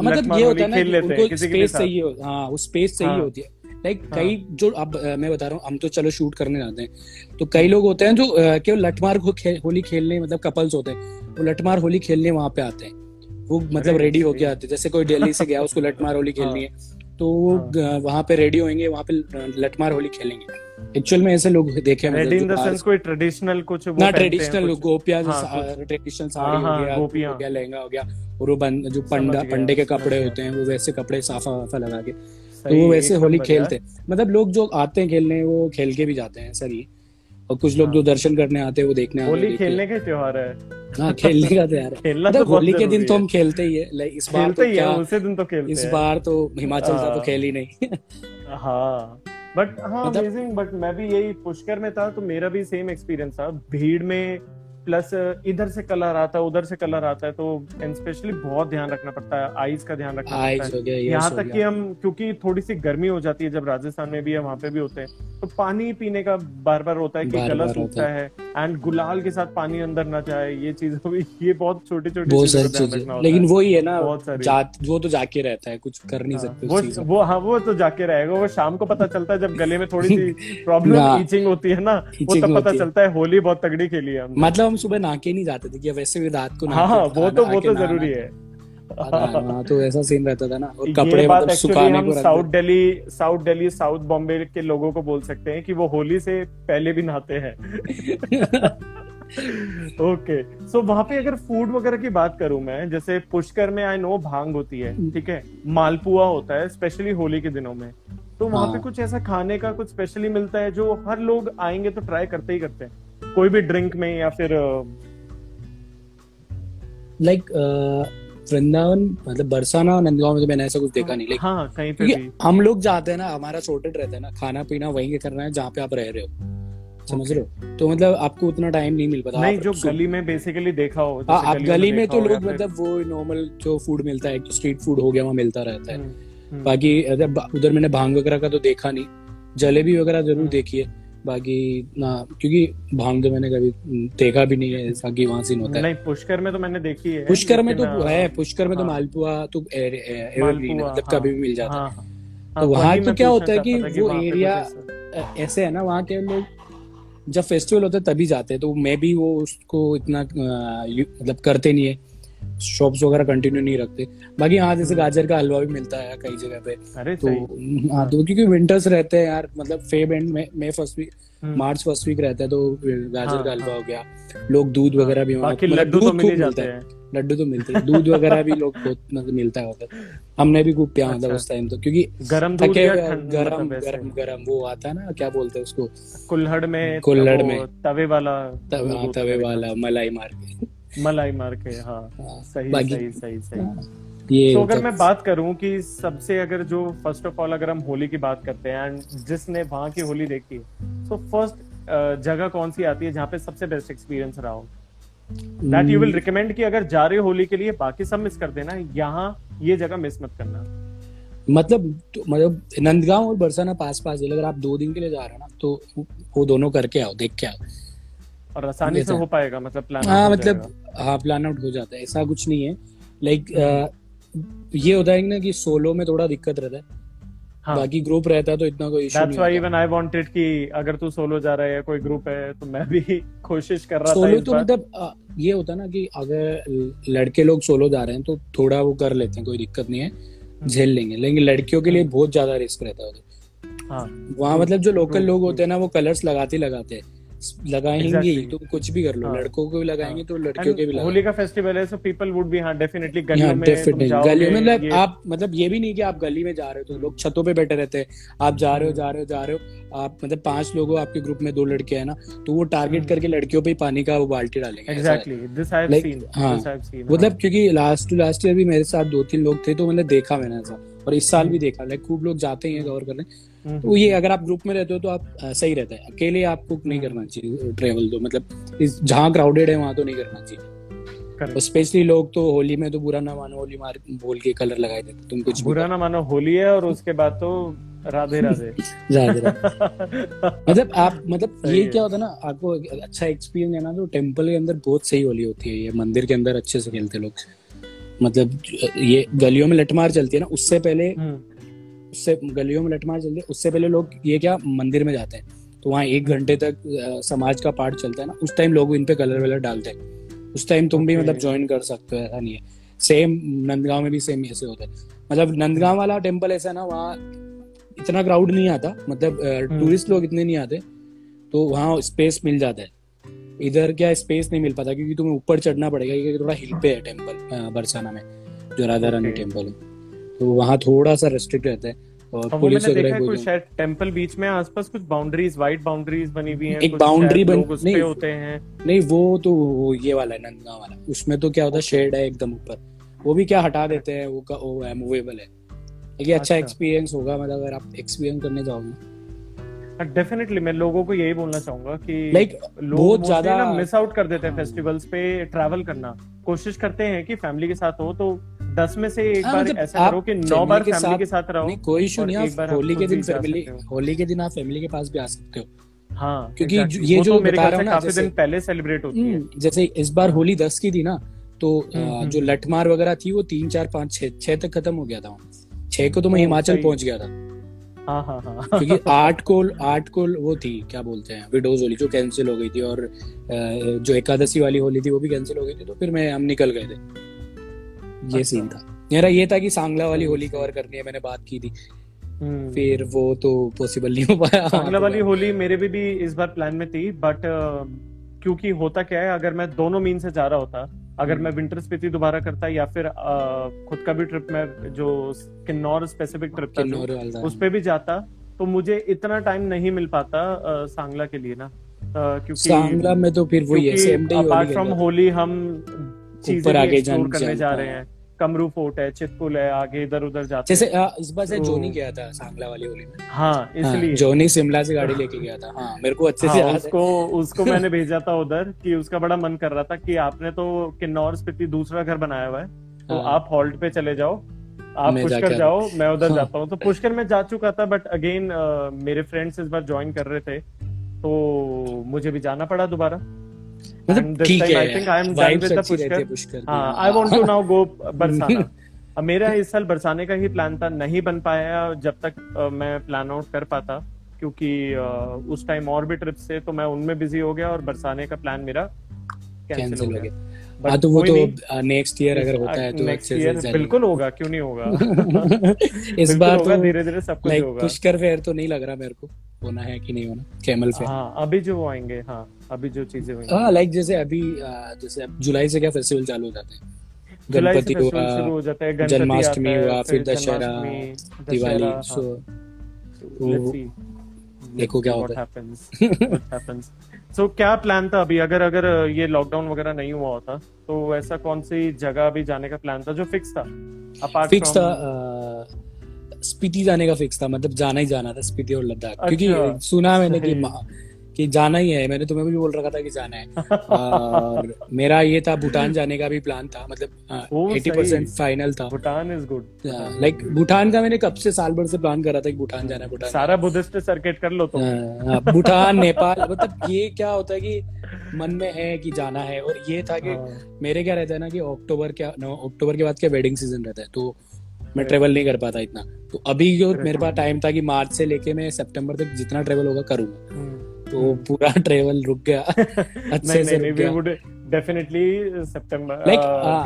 मतलब ये होता है ना उनको स्पेस चाहिए हाँ वो स्पेस चाहिए हाँ। होती है लाइक हाँ. कई जो अब मैं बता रहा हूँ हम तो चलो शूट करने जाते हैं तो कई लोग होते हैं जो केवल लठमार होली खेलने मतलब कपल्स होते हैं वो लठमार होली खेलने वहाँ पे आते हैं वो मतलब रेडी होके आते जैसे कोई दिल्ली से गया उसको लटमार होली खेलनी हाँ। है तो वो हाँ। वहाँ पे रेडी होंगे वहाँ पे लठमार होली खेलेंगे। एक्चुअल में ऐसे लोग देखे हैं रेडी इन द सेंस कोई ट्रेडिशनल कुछ वो ना ट्रेडिशनल गोपिया ट्रेडिशनल साड़ी हो गया गोपियाँ। हो गया लहंगा हो गया और वो जो पंडा पंडे के कपड़े होते हैं वो वैसे कपड़े साफा वाफा लगा के तो वो वैसे होली खेलते हैं। मतलब लोग जो आते हैं खेलने वो खेल के भी जाते हैं सर और कुछ लोग जो हाँ। दर्शन करने आते हैं वो देखने होली खेलने का त्योहार है। हाँ खेलने का तो यार। खेलना मतलब तो होली के दिन तो हम खेलते ही है लाइक इस बार तो क्या उसी दिन तो खेलते इस बार तो हिमाचल का तो हाँ। खेल ही नहीं। हाँ बट हाँ अमेजिंग बट मैं भी यही पुष्कर में था तो मेरा भी सेम एक्सपीरियंस था। भीड़ में प्लस इधर से कलर आता है उधर से कलर आता है तो स्पेशली बहुत ध्यान रखना पड़ता है आईज का ध्यान रखना पड़ता है। यहाँ तक कि हम क्योंकि थोड़ी सी गर्मी हो जाती है जब राजस्थान में भी है वहाँ पे भी होते हैं तो पानी पीने का बार बार होता है कि गला सूखता है। एंड गुलाल के साथ पानी अंदर ना जाए ये चीज़ ये बहुत छोटी छोटी लेकिन वही है ना बहुत सारी। वो तो जाके रहता है कुछ कर नहीं हाँ, सकते वो वो हाँ वो तो जाके रहेगा वो शाम को पता चलता है जब गले में थोड़ी सी प्रॉब्लम ईचिंग होती है ना वो तब पता चलता है होली बहुत तगड़ी खेली है मतलब हम सुबह नहा नहीं जाते थे कि वैसे भी रात को हाँ, हाँ वो तो वो तो ज़रूरी है। हाँ। तो ऐसा सीन रहता था ना। और कपड़े मतलब सुखाने को south Delhi south Delhi south Bombay के लोगों को बोल सकते हैं कि वो होली से पहले भी नहाते हैं। ओके सो वहाँ पे अगर फ़ूड वगैरह की बात करूँ मैं जैसे पुष्कर में आई नो भाँग होती है ठीक है? मालपुआ होता है स्पेशली होली के दिनों में। तो वहाँ पे हाँ। कुछ ऐसा खाने का कुछ स्पेशली मिलता है जो हर लोग आएँगे तो ट्राई करते ही करते हैं। कोई भी ड्रिंक में या फिर लाइक वृंदावन मतलब बरसाना और नंदगांव में तो मैंने ऐसा कुछ देखा नहीं लाइक हाँ, कहीं पे भी। हम लोग जाते हैं ना हमारा सॉर्टेड रहता है ना खाना पीना वहीं करना है जहाँ पे आप रह रहे हो। समझ रहे हो? तो मतलब आपको उतना टाइम नहीं मिल पाता। नहीं जो गली में बेसिकली देखा हो हाँ आप गली में तो लोग मतलब वो नॉर्मल जो फ़ूड मिलता है स्ट्रीट फ़ूड हो गया वहाँ मिलता रहता है। हम्म। बाकी उधर मैंने भाँग वगैरह का तो देखा नहीं। जलेबी वगैरह ज़रूर हम्म। देखी है बाकी ना क्योंकि भाँग तो मैंने कभी देखा भी नहीं है ऐसा कि वहाँ सीन होता है। नहीं पुष्कर में तो मैंने देखी है। पुष्कर में तो है पुष्कर में तो हाँ। मालपुआ तो एवरग्रीन मतलब हाँ। कभी भी मिल जाता है। हाँ, तो वहाँ तो क्या होता है कि वो एरिया ऐसे है ना वहाँ के लोग जब फेस्टिवल होता है तभी जाते हैं तो मैं भी वो उसको इतना मतलब करते नहीं है। शॉप्स वगैरह कंटिन्यू नहीं रखते। बाकी हाँ जैसे हम्म। गाजर का हलवा भी मिलता है कई जगह पे अरे तो हाँ तो क्योंकि विंटर्स रहते हैं यार मतलब फेब एंड मई first week March first week रहता है तो गाजर हाँ, का हलवा हाँ। हो गया। लोग दूध हाँ। वगैरह भी मतलब लड्डू तो मिल जाते हैं। लड्डू तो मिलते हैं। दूध वगैरह भी लोग बहुत मतलब मिलता है हमने भी खूब पिया मतलब अच्छा। उस टाइम तो क्योंकि गरम दूध गरम गरम गरम वो आता है ना क्या बोलते हैं उसको? कुल्हड़ में कुल्हड़ में। तवे वाला तवे वाला। मलाई मार के। मलाई मार के हाँ, हाँ। सही सही सही सही। हाँ, ये तो अगर मैं बात करूँ कि सबसे अगर जो फ़र्स्ट ऑफ़ ऑल अगर हम होली की बात करते हैं एंड जिसने वहाँ की होली देखी तो फ़र्स्ट जगह कौन सी आती है जहाँ पे सबसे बेस्ट एक्सपीरियंस रहा हो? दैट यू विल रिकमेंड कि अगर जा रहे हो होली के लिए बाकी सब मिस कर देना यहाँ ये जगह मिस मत करना। मतलब तो, मतलब नंदगांव और बरसाना पास पास है अगर आप दो दिन के लिए जा रहे हो ना तो वो दोनों करके आओ देख के आओ। और आसानी से हो पाएगा मतलब प्लान हाँ मतलब हाँ प्लान आउट हो जाता है ऐसा कुछ नहीं है। लाइक uh, ये होता है ना कि सोलो में थोड़ा दिक्कत रहता है। हाँ। बाकी ग्रुप रहता तो इतना कोई इशू नहीं व्हाई इवन आई वांटेड कि अगर तू सोलो जा रहा है या कोई ग्रुप है तो मैं भी कोशिश कर रहा था सोलो इस तो मतलब ये होता है ना कि अगर लड़के लोग सोलो जा रहे हैं तो थोड़ा वो कर लेते हैं कोई दिक्कत नहीं है। हम्म। झेल लेंगे। लेकिन लड़कियों के लिए बहुत ज़्यादा रिस्क रहता है हाँ। वहाँ मतलब जो लोकल लोग होते हैं ना वो कलर्स लगाते लगाते हैं। लगाएँगे Exactly. तो कुछ भी कर लो हाँ. लड़कों को भी लगाएँगे तो लड़कियों के भी होली का फेस्टिवल है सो पीपल वुड बी हाँ डेफिनेटली गलियों हाँ में तुम डेफिनेटली जाओगे गली में मतलब आप मतलब ये भी नहीं कि आप गली में जा रहे हो तो लोग छतों पे बैठे रहते हैं आप जा रहे हो। जा रहे हो जा रहे हो आप मतलब पाँच लोग हो आपके ग्रुप में दो लड़के हैं ना तो वो टारगेट हम्म। करके लड़कियों पे पानी का वो बाल्टी डालेंगे exactly this I have seen हाँ, मतलब क्योंकि लास्ट टू लास्ट ईयर भी मेरे साथ दो तीन लोग थे तो मैंने देखा मैंने ऐसा और इस साल भी हम्म। देखा लाइक खूब लोग जाते ही हैं कवर करने तो ये अगर आप ग्रुप में रहते हो तो आप अ, सही रहता है। अकेले आपको नहीं हम्म। करना चाहिए ट्रेवल तो। मतलब जहाँ क्राउडेड है वहाँ तो नहीं करना चाहिए। स्पेशली लोग तो होली में तो बुरा ना मानो होली मार बोल के कलर लगाए देते तुम कुछ बुरा ना मानो होली है और उसके बाद तो राधे राधे। ज़्यादा मतलब आप मतलब ये क्या होता है ना आपको अच्छा एक्सपीरियंस है ना तो टेंपल के अंदर बहुत सही होली होती है ये। मंदिर के अंदर अच्छे से खेलते लोग। मतलब ये गलियों में लटमार चलती है ना उससे पहले हम्म, उससे गलियों में लठमार चलती उससे पहले लोग ये क्या मंदिर में जाते हैं। तो वहाँ एक घंटे तक समाज का पाठ चलता है ना उस टाइम लोग इन पे कलर वलर डालते हैं। उस टाइम तुम भी मतलब ज्वाइन कर सकते हो ऐसा नहीं है। सेम नंदगांव में भी सेम ऐसे होता है। मतलब नंदगांव वाला टेंपल ऐसा ना वहाँ इतना क्राउड नहीं आता मतलब टूरिस्ट लोग इतने नहीं आते तो वहाँ स्पेस मिल जाता है। इधर क्या स्पेस नहीं मिल पाता क्योंकि तुम्हें ऊपर चढ़ना पड़ेगा क्योंकि थोड़ा हिल पे है टेंपल बरसाना में जो राधा रानी टेंपल है। तो वहाँ थोड़ा सा रेस्ट्रिक्ट रहता है और पुलिस वगैरह कुछ शायद टेंपल बीच में आसपास कुछ बाउंड्रीज वाइट बाउंड्रीज बनी हुई हैं एक शायद बन- नहीं। होते हैं। नहीं वो तो वो ये वाला है नंदगांव वाला। उसमें तो क्या होता है शेड है एकदम ऊपर। वो भी क्या हटा देते हैं वो का वो है मूवेबल है। अच्छा अच्छा। एक्सपीरियंस होगा मतलब अगर आप एक्सपीरियंस करने जाओगे। डेफिनेटली मैं लोगों को यही बोलना चाहूँगा कि Like, लोग ज्यादा- मिस आउट कर देते हैं हाँ। फेस्टिवल्स पे ट्रैवल करना। कोशिश करते हैं कि फैमिली के साथ हो तो दस में से एक हाँ, बार मतलब ऐसा करो कि नौ बार के फैमिली के साथ रहो नहीं कोई इशू नहीं आप होली के दिन फैमिली होली के दिन आप फैमिली के पास भी आ सकते हो। हाँ क्योंकि exactly. ये जो तो मेरे बता रहा हूँ ना, काफ़ी जैसे- दिन पहले सेलिब्रेट होती है। हम्म, जैसे इस बार होली दस की थी ना तो अ, हम्म, जो लठमार वगैरह थी वो तीन चार पाँच छह छह तक खत्म हो गया था। छह को तो मैं हिमाचल। पहुँच गया था। हाँ हाँ हाँ। क्योंकि आठ को आठ को वो थी क्या बोलते हैं विडोज होली जो कैंसिल हो गई थी और जो एकादशी वाली होली थी वो भी कैंसिल हो गई थी तो फिर मैं हम निकल गए थे। ये अच्छा। सीन था मेरा ये था कि सांगला वाली होली कवर करनी है मैंने बात की थी हम्म। फिर वो तो पॉसिबल नहीं हो पाया सांगला वाली होली मेरे भी, भी इस बार प्लान में थी बट क्योंकि होता क्या है अगर मैं दोनों मीन से जा रहा होता अगर हम्म। मैं विंटर स्पीति दोबारा करता या फिर अ, खुद का भी ट्रिप में जो किन्नौर स्पेसिफिक ट्रिप था उस पर भी जाता तो मुझे इतना टाइम नहीं मिल पाता अ, सांगला के लिए ना अ, क्योंकि सांगला में तो फिर वही है same day apart from Holi हम ऊपर आगे करने जा रहे हैं। कमरू फोर्ट है चितपुल है आगे इधर उधर जाते जैसे हैं। अ, इस बार से तो- जोनी गया था सांगला वाली होली में। हाँ हाँ, इसलिए जोनी शिमला से गाड़ी लेके गया था। हाँ मेरे को अच्छे हाँ, से हाँ, है। उसको उसको मैंने भेजा था उधर कि उसका बड़ा मन कर रहा था कि आपने तो किन्नौर स्पीति दूसरा घर बनाया हुआ है। तो हाँ। आप हॉल्ट पे चले जाओ। आप पुष्कर जाओ मैं उधर हाँ। जाता हूँ। तो पुष्कर में जा चुका था बट अगेन मेरे फ्रेंड्स इस बार ज्वाइन कर रहे थे। तो मुझे भी जाना पड़ा दोबारा। मतलब ठीक है done वाइब्स with the अच्छी रहती है पुष्कर. हाँ। I want to now go Barsana मेरा इस साल बरसाने का ही प्लान था नहीं बन पाया जब तक मैं प्लान आउट कर पाता क्योंकि उस टाइम और भी ट्रिप से तो मैं उनमें बिज़ी हो गया और बरसाने का प्लान मेरा कैंसिल हो गया। हाँ तो वो तो नेक्स्ट ईयर अगर होता है तो नेक्स्ट ईयर बिल्कुल होगा क्यों नहीं होगा? इस बार तो धीरे धीरे सब कुछ होगा। पुष्कर फेयर तो नहीं लग रहा मेरे को। होना है कि नहीं होना? कैमल फेयर हाँ अभी जो आएँगे हाँ अभी जो चीज़ें हुई। हाँ लाइक जैसे अभी जैसे जुलाई से क्या फेस्टिवल चालू हो जाते हैं? गणपति हुआ शुरू हो जाता है गणपति जन्माष्टमी हुआ फिर दशहरा दिवाली हाँ। सो see. देखो क्या होता है। happens. So, क्या प्लान था अभी? अगर अगर ये लॉकडाउन वगैरह नहीं हुआ होता तो ऐसा कौन सी जगह अभी जाने का प्लान था जो फिक्स था? अपार्ट फिक्स था आ, स्पीति जाने का फिक्स था मतलब जाना ही जाना था स्पीति और लद्दाख। अच्छा, क्योंकि सुना मैंने कि कि जाना ही है। मैंने तुम्हें भी बोल रखा था कि जाना है। और मेरा ये था भूटान जाने का भी प्लान था मतलब एटी परसेंट फाइनल था। Bhutan is good like Bhutan का मैंने कब से साल भर से प्लान करा था कि भूटान जाना है भूटान सारा बुद्धिस्ट सर्किट कर लो तो हाँ, हाँ, भूटान नेपाल मतलब ये क्या होता है कि मन में है कि जाना है। और ये था कि हाँ, मेरे क्या रहता है ना कि अक्टूबर क्या अक्टूबर के बाद क्या वेडिंग सीज़न रहता है। तो मैं ट्रेवल नहीं कर पाता इतना। तो अभी जो मेरे पास टाइम था कि मार्च से लेके मैं सितंबर तक जितना ट्रेवल होगा करूँगा। हम्म। तो पूरा ट्रेवल रुक गया। अच्छे से डेफिनेटली सितंबर।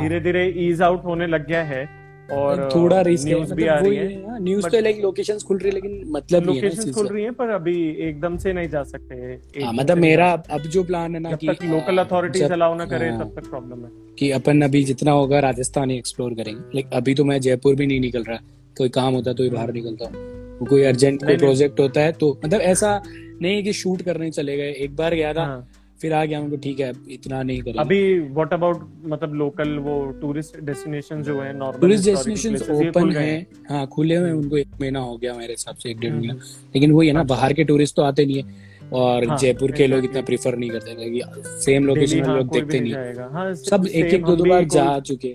धीरे धीरे ईज आउट होने लग गया है। और थोड़ा रिस्क है न्यूज़ भी आ रही है है न्यूज़ तो लाइक लोकेशंस खुल रही है लेकिन मतलब है इस खुल रही है पर अभी एकदम से नहीं जा सकते एक हाँ मतलब मेरा अब जो प्लान है ना। कि तक लोकल अथॉरिटीज अलाउ ना करे हाँ, तब तक प्रॉब्लम है। कि अपन अभी जितना होगा राजस्थान ही एक्सप्लोर करेंगे। लाइक अभी तो मैं जयपुर भी नहीं निकल रहा। कोई काम होता है तो ही बाहर निकलता हूँ। कोई अर्जेंट कोई। प्रोजेक्ट होता है तो मतलब ऐसा नहीं है कि शूट करने चले गए। एक बार गया था हाँ। फिर आ गया उनको ठीक है इतना नहीं करेंगे। अभी व्हाट अबाउट मतलब लोकल वो टूरिस्ट डेस्टिनेशन जो है नॉर्मल टूरिस्ट डेस्टिनेशन ओपन है। हाँ? खुले हुए उनको एक महीना हो गया मेरे हिसाब से एक डेढ़ महीना। लेकिन वही है ना बाहर के टूरिस्ट तो आते नहीं है। और अच्छा। हाँ, जयपुर के लोग इतना प्रीफर नहीं करते सेम लोकेशन में लोग देखते नहीं हाँ, हाँ सब एक एक दो दो बार जा चुके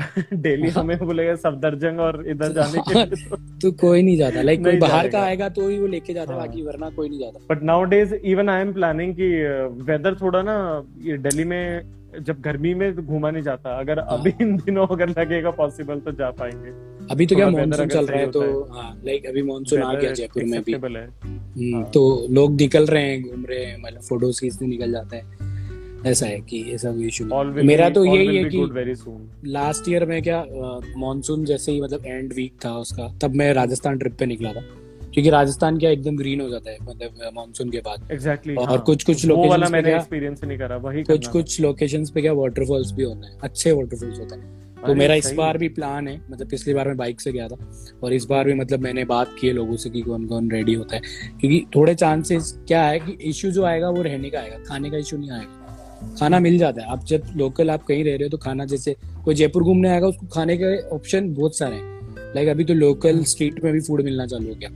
डेली हमें बोलेगा सफदरजंग और इधर जाने के लिए तो तो कोई नहीं जाता। लाइक कोई बाहर का आएगा तो ही वो लेके जाता है हाँ। बाकी वरना कोई नहीं जाता। But now days even I am planning कि वेदर थोड़ा ना ये दिल्ली में जब गर्मी में तो घूमा नहीं जाता। अगर हाँ। अभी इन दिनों अगर लगेगा पॉसिबल तो जा पाएँगे। अभी तो क्या मॉनसून चल रहा है तो हाँ लाइक अभी मॉनसून आ गया जयपुर में भी है। हम्म, हाँ। तो लोग निकल रहे हैं घूम रहे हैं मतलब फ़ोटोज़ खींचने निकल जाते हैं। ऐसा है कि ऐसा कोई इशू मेरा be- तो यही है कि. लास्ट ईयर में क्या मानसून जैसे ही मतलब एंड वीक था उसका तब मैं राजस्थान ट्रिप पे निकला था। क्योंकि राजस्थान क्या एकदम ग्रीन हो जाता है मतलब मॉनसून के बाद। Exactly, और हाँ। कुछ कुछ वाला पे एक्सपीरियंस नहीं करा वही कुछ कुछ लोकेशन पे क्या वाटरफॉल्स भी होते हैं अच्छे वाटरफॉल्स होते हैं। तो मेरा इस बार भी प्लान है मतलब पिछली बार मैं बाइक से गया था और इस बार भी मतलब मैंने बात की है लोगों से कि कौन कौन रेडी होता है। क्योंकि थोड़े चांसेस क्या है कि इश्यू जो आएगा वो रहने का आएगा खाने का इशू नहीं आएगा। खाना मिल जाता है। आप जब लोकल आप कहीं रह रहे हो तो खाना जैसे कोई जयपुर घूमने आएगा उसको खाने के ऑप्शन बहुत सारे हैं। लाइक अभी तो लोकल स्ट्रीट में भी फ़ूड मिलना चालू हो गया।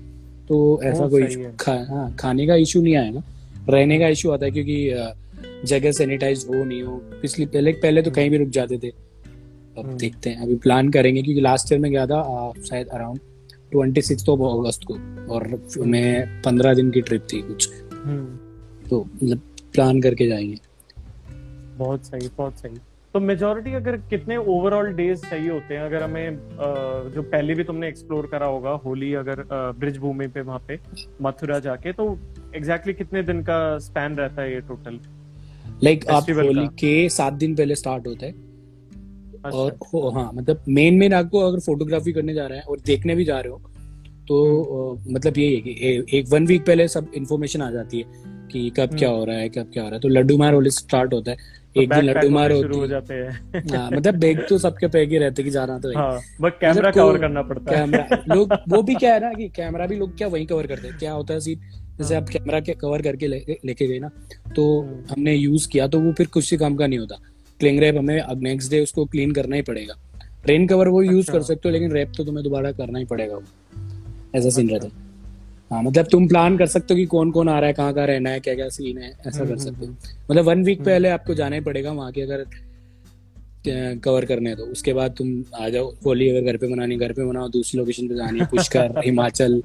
तो ऐसा कोई है। खा, हाँ, खाने का इशू नहीं आएगा रहने का इशू आता है क्योंकि जगह सैनिटाइज हो नहीं हो। पिछली पहले पहले तो कहीं भी रुक जाते थे। अब हम्म। देखते हैं। अभी प्लान करेंगे क्योंकि लास्ट ईयर में गया था शायद around twenty six of August को। और मैं पंद्रह दिन की ट्रिप थी कुछ। तो मतलब प्लान करके जाएँगे। बहुत सही बहुत सही। तो मेजोरिटी अगर कितने ओवरऑल डेज़ चाहिए होते हैं? अगर हमें जो पहले भी तुमने एक्सप्लोर करा होगा होली अगर ब्रिज भूमि पे वहाँ पे मथुरा जाके तो एग्जैक्टली exactly कितने दिन का स्पैन रहता है ये टोटल लाइक आप होली के। सात दिन पहले स्टार्ट होता है। अच्छा। और हो, हाँ मतलब मेन मेन आपको अगर फोटोग्राफी करने जा रहे हैं और देखने भी जा रहे हो तो। मतलब यही है कि ए, एक वन वीक पहले सब इन्फॉर्मेशन आ जाती है कि कब क्या हम्म। हो रहा है कब क्या हो रहा है। तो लड्डू मार होली स्टार्ट होता है। एक दिन लड्डू मार शुरू हो जाते हैं। हाँ मतलब बैग तो सबके पैक ही रहते कि जाना तो है। हाँ बट कैमरा मतलब कवर करना पड़ता है। कैमरा लोग वो भी क्या है ना कि कैमरा भी लोग क्या वहीं कवर करते हैं। क्या होता है सीन? जैसे आप कैमरा के कवर करके लेके गए ना तो हम्म। हमने यूज़ किया तो वो फिर कुछ ही काम का नहीं होता। क्लिंग रैप हमें अब नेक्स्ट डे उसको क्लीन करना ही पड़ेगा। रेन कवर वो यूज़ अच्छा। कर सकते हो लेकिन रैप तो तुम्हें दोबारा करना ही पड़ेगा। वो ऐसा सीन रहता है। हाँ मतलब तुम प्लान कर सकते हो कि कौन कौन आ रहा है कहाँ कहाँ रहना है क्या क्या सीन है ऐसा हम्म, कर सकते हो। हम्म, मतलब वन वीक पहले आपको जाना ही पड़ेगा वहाँ के अगर कवर करने हैं तो। उसके बाद तुम आ जाओ होली अगर घर पे मनानी घर पे मनाओ दूसरी लोकेशन पे जानी है पुष्कर हिमाचल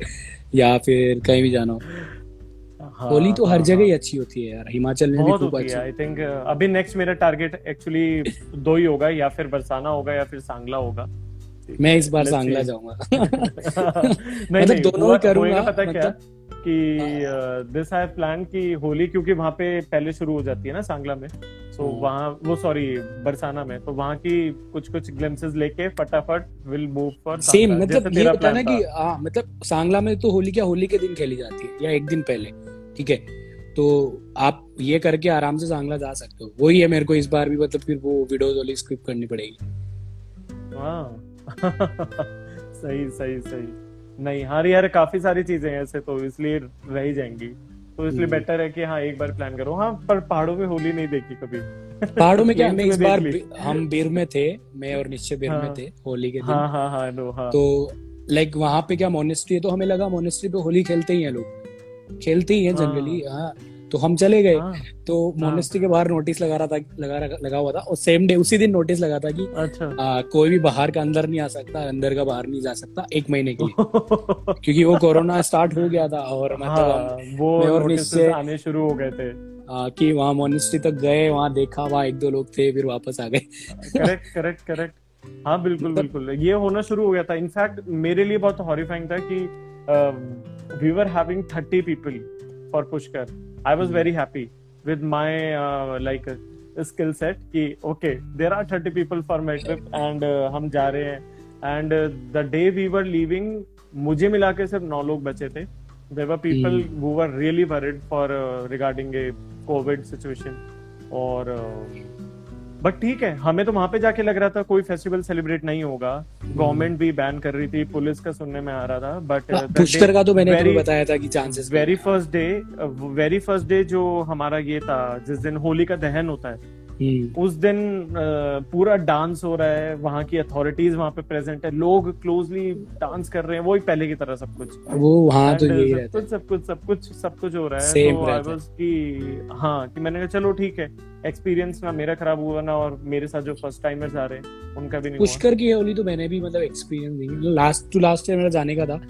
या फिर कहीं भी जाना हो। हाँ, होली तो हर हाँ, जगह ही हाँ। अच्छी होती है यार हिमाचल में भी खूब अच्छी आई थिंक अभी नेक्स्ट मेरा टारगेट एक्चुअली दो ही होगा या फिर बरसाना होगा या फिर सांगला होगा। मैं इस बार सांगला जाऊँगा। मतलब दोनों ही करूँगा, पता क्या? मतलब- कि दिस आई प्लान कि होली क्योंकि वहाँ पे पहले शुरू हो जाती है ना सांगला में। सो हम्म। वहाँ वो सॉरी बरसाना में। तो वहाँ की कुछ कुछ ग्लिम्सेस लेके फटाफट विल मूव फॉर सेम मतलब ये है ना कि हाँ मतलब सांगला में तो होली क्या होली के दिन खेली जाती है या एक दिन पहले ठीक है? तो आप ये करके आराम से सांगला जा सकते हो। वही है मेरे को इस बार भी मतलब फिर वो वीडियोस वाली स्क्रिप्ट करनी पड़ेगी। हाँ। सही सही सही। नहीं हाँ यार काफ़ी सारी चीज़ें हैं ऐसे तो इसलिए रह ही जाएँगी। तो इसलिए हम्म। बेटर है कि हाँ एक बार प्लान करो। हाँ पर पहाड़ों में होली नहीं देखी कभी। पहाड़ों में क्या मैं इस बार हम बीर में थे मैं और निश्चय बीर हाँ, में। थे होली के दिन। हाँ हाँ हाँ नो हाँ। तो लाइक वहाँ पे क्या मोनेस्ट्री है तो हमें लगा मोनेस्ट्री पे होली खेलते ही हैं लोग। खेलते ही हैं हाँ। जनरली हाँ। तो हम चले गए। हाँ, तो मोनेस्ट्री के बाहर नोटिस लगा रहा था लगा लगा हुआ था। और सेम डे उसी दिन नोटिस लगा था कि अच्छा। आ, कोई भी बाहर का अंदर नहीं आ सकता अंदर का बाहर नहीं जा सकता एक महीने के लिए। क्योंकि वो कोरोना स्टार्ट हो गया था और मतलब हाँ, वो और आने शुरू हो गए थे। कि वहाँ मोनेस्ट्री तक गए वहाँ देखा वहाँ एक दो लोग थे फिर वापस आ गए। करेक्ट करेक्ट करेक्ट हाँ बिल्कुल मतलब बिल्कुल। ये होना शुरू हो गया था। इनफैक्ट मेरे लिए बहुत हॉरिफाइंग था कि we were having thirty people for Pushkar I was very happy with my like skill set कि okay there are thirty people for my trip and हम जा रहे हैं. And the day we were living मुझे मिला के सिर्फ़ नौ लोग बचे थे. देर वर पीपल वो were really worried for regarding a covid situation और बट ठीक है हमें तो वहाँ पे जाके लग रहा था कोई फेस्टिवल सेलिब्रेट नहीं होगा गवर्नमेंट भी बैन कर रही थी पुलिस का सुनने में आ रहा था बट हाँ, पुष्कर का तो मैंने तुम्हें बताया था कि chances very first day very first day जो हमारा ये था जिस दिन होली का दहन होता है। उस दिन पूरा डांस हो रहा है वहाँ की अथॉरिटीज वहाँ पे प्रेजेंट है लोग क्लोजली डांस कर रहे हैं वही पहले की तरह सब कुछ। वो वहाँ तो यही सब कुछ सब कुछ सब कुछ सब कुछ हो रहा है। तो आई वाज कि हाँ कि मैंने कहा चलो ठीक है एक्सपीरियंस ना मेरा खराब हुआ ना और मेरे साथ जो फ़र्स्ट टाइमर्स आ रहे हैं उनका भी नहीं पुष्कर की होली तो मैंने भी मतलब एक्सपीरियंस नहीं लास्ट टू लास्ट ईयर मेरा जाने का था।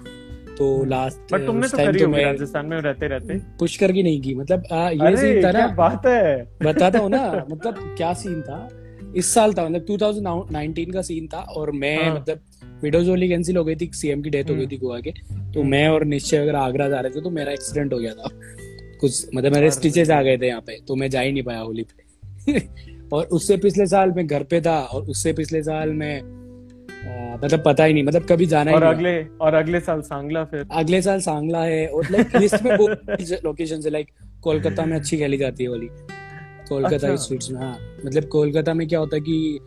तो लास्ट बट तुमने तो करी तो होगी राजस्थान में रहते रहते। पुष्कर की नहीं की। मतलब आ, ये सीन था ना। बात है? बताता हूँ ना मतलब क्या सीन था। इस साल था मतलब 2019 का सीन था और मैं हाँ. मतलब विडोज ओली कैंसिल हो गई थी सीएम की डेथ हो गई थी गोवा के। तो मैं और निश्चय अगर आगरा जा रहे थे तो मेरा एक्सीडेंट हो गया था। कुछ मतलब मेरे स्टिचेस आ गए थे यहाँ पे तो मैं जा ही नहीं पाया होली पे। और उससे पिछले साल मैं घर पे था और उससे पिछले साल मैं मतलब पता ही नहीं मतलब कभी जाना और ही अगले और अगले साल सांगला फिर। अगले साल सांगला है और लाइक लिस्ट में लोकेशन है लाइक कोलकाता में अच्छी खेली जाती है होली कोलकाता अच्छा। स्ट्रीट्स में हाँ। मतलब कोलकाता में क्या होता है कि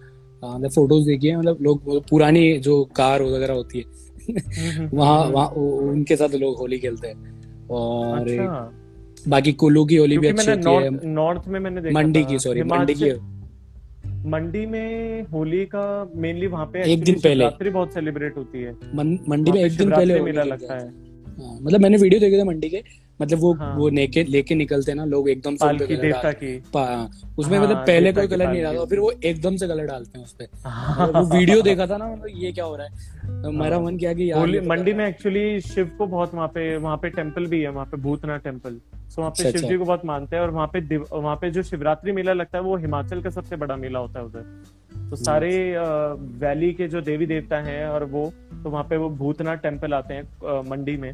मतलब फ़ोटोज़ देखिए मतलब लोग पुरानी जो कार वगैरह होती है हम्म, हम्म, वहाँ। वहाँ उनके साथ लोग होली खेलते हैं। और अच्छा। बाकी कुल्लू की होली भी अच्छी होती है। नॉर्थ में मैंने मंडी की सॉरी मंडी की मंडी में होली का मेनली वहाँ पे एक दिन पहले। रात्रि बहुत सेलिब्रेट होती है। मंडी में एक दिन पहले मेला लगता है। हाँ, मतलब मैंने वीडियो देखे थे मंडी के। मतलब वो हाँ। वो लेके लेके निकलते हैं ना लोग एकदम से की देवता की। उसमें हाँ, मतलब पहले कोई कलर नहीं डालता फिर वो एकदम से कलर डालते हैं उसपे। हाँ। वो वीडियो देखा था ना मतलब ये क्या हो रहा है? तो मेरा मन किया कि यार तो मंडी में एक्चुअली शिव को बहुत वहाँ पे वहाँ पे टेंपल भी है वहाँ पे भूतनाथ टेंपल सो वहाँ पे अच्छा, शिव जी अच्छा। को बहुत मानते हैं और वहाँ पे वहाँ पे जो शिवरात्रि मेला लगता है वो हिमाचल का सबसे बड़ा मेला होता है उधर। तो सारे वैली के जो देवी देवता हैं और वो तो वहाँ पे वो भूतनाथ टेंपल आते हैं मंडी में।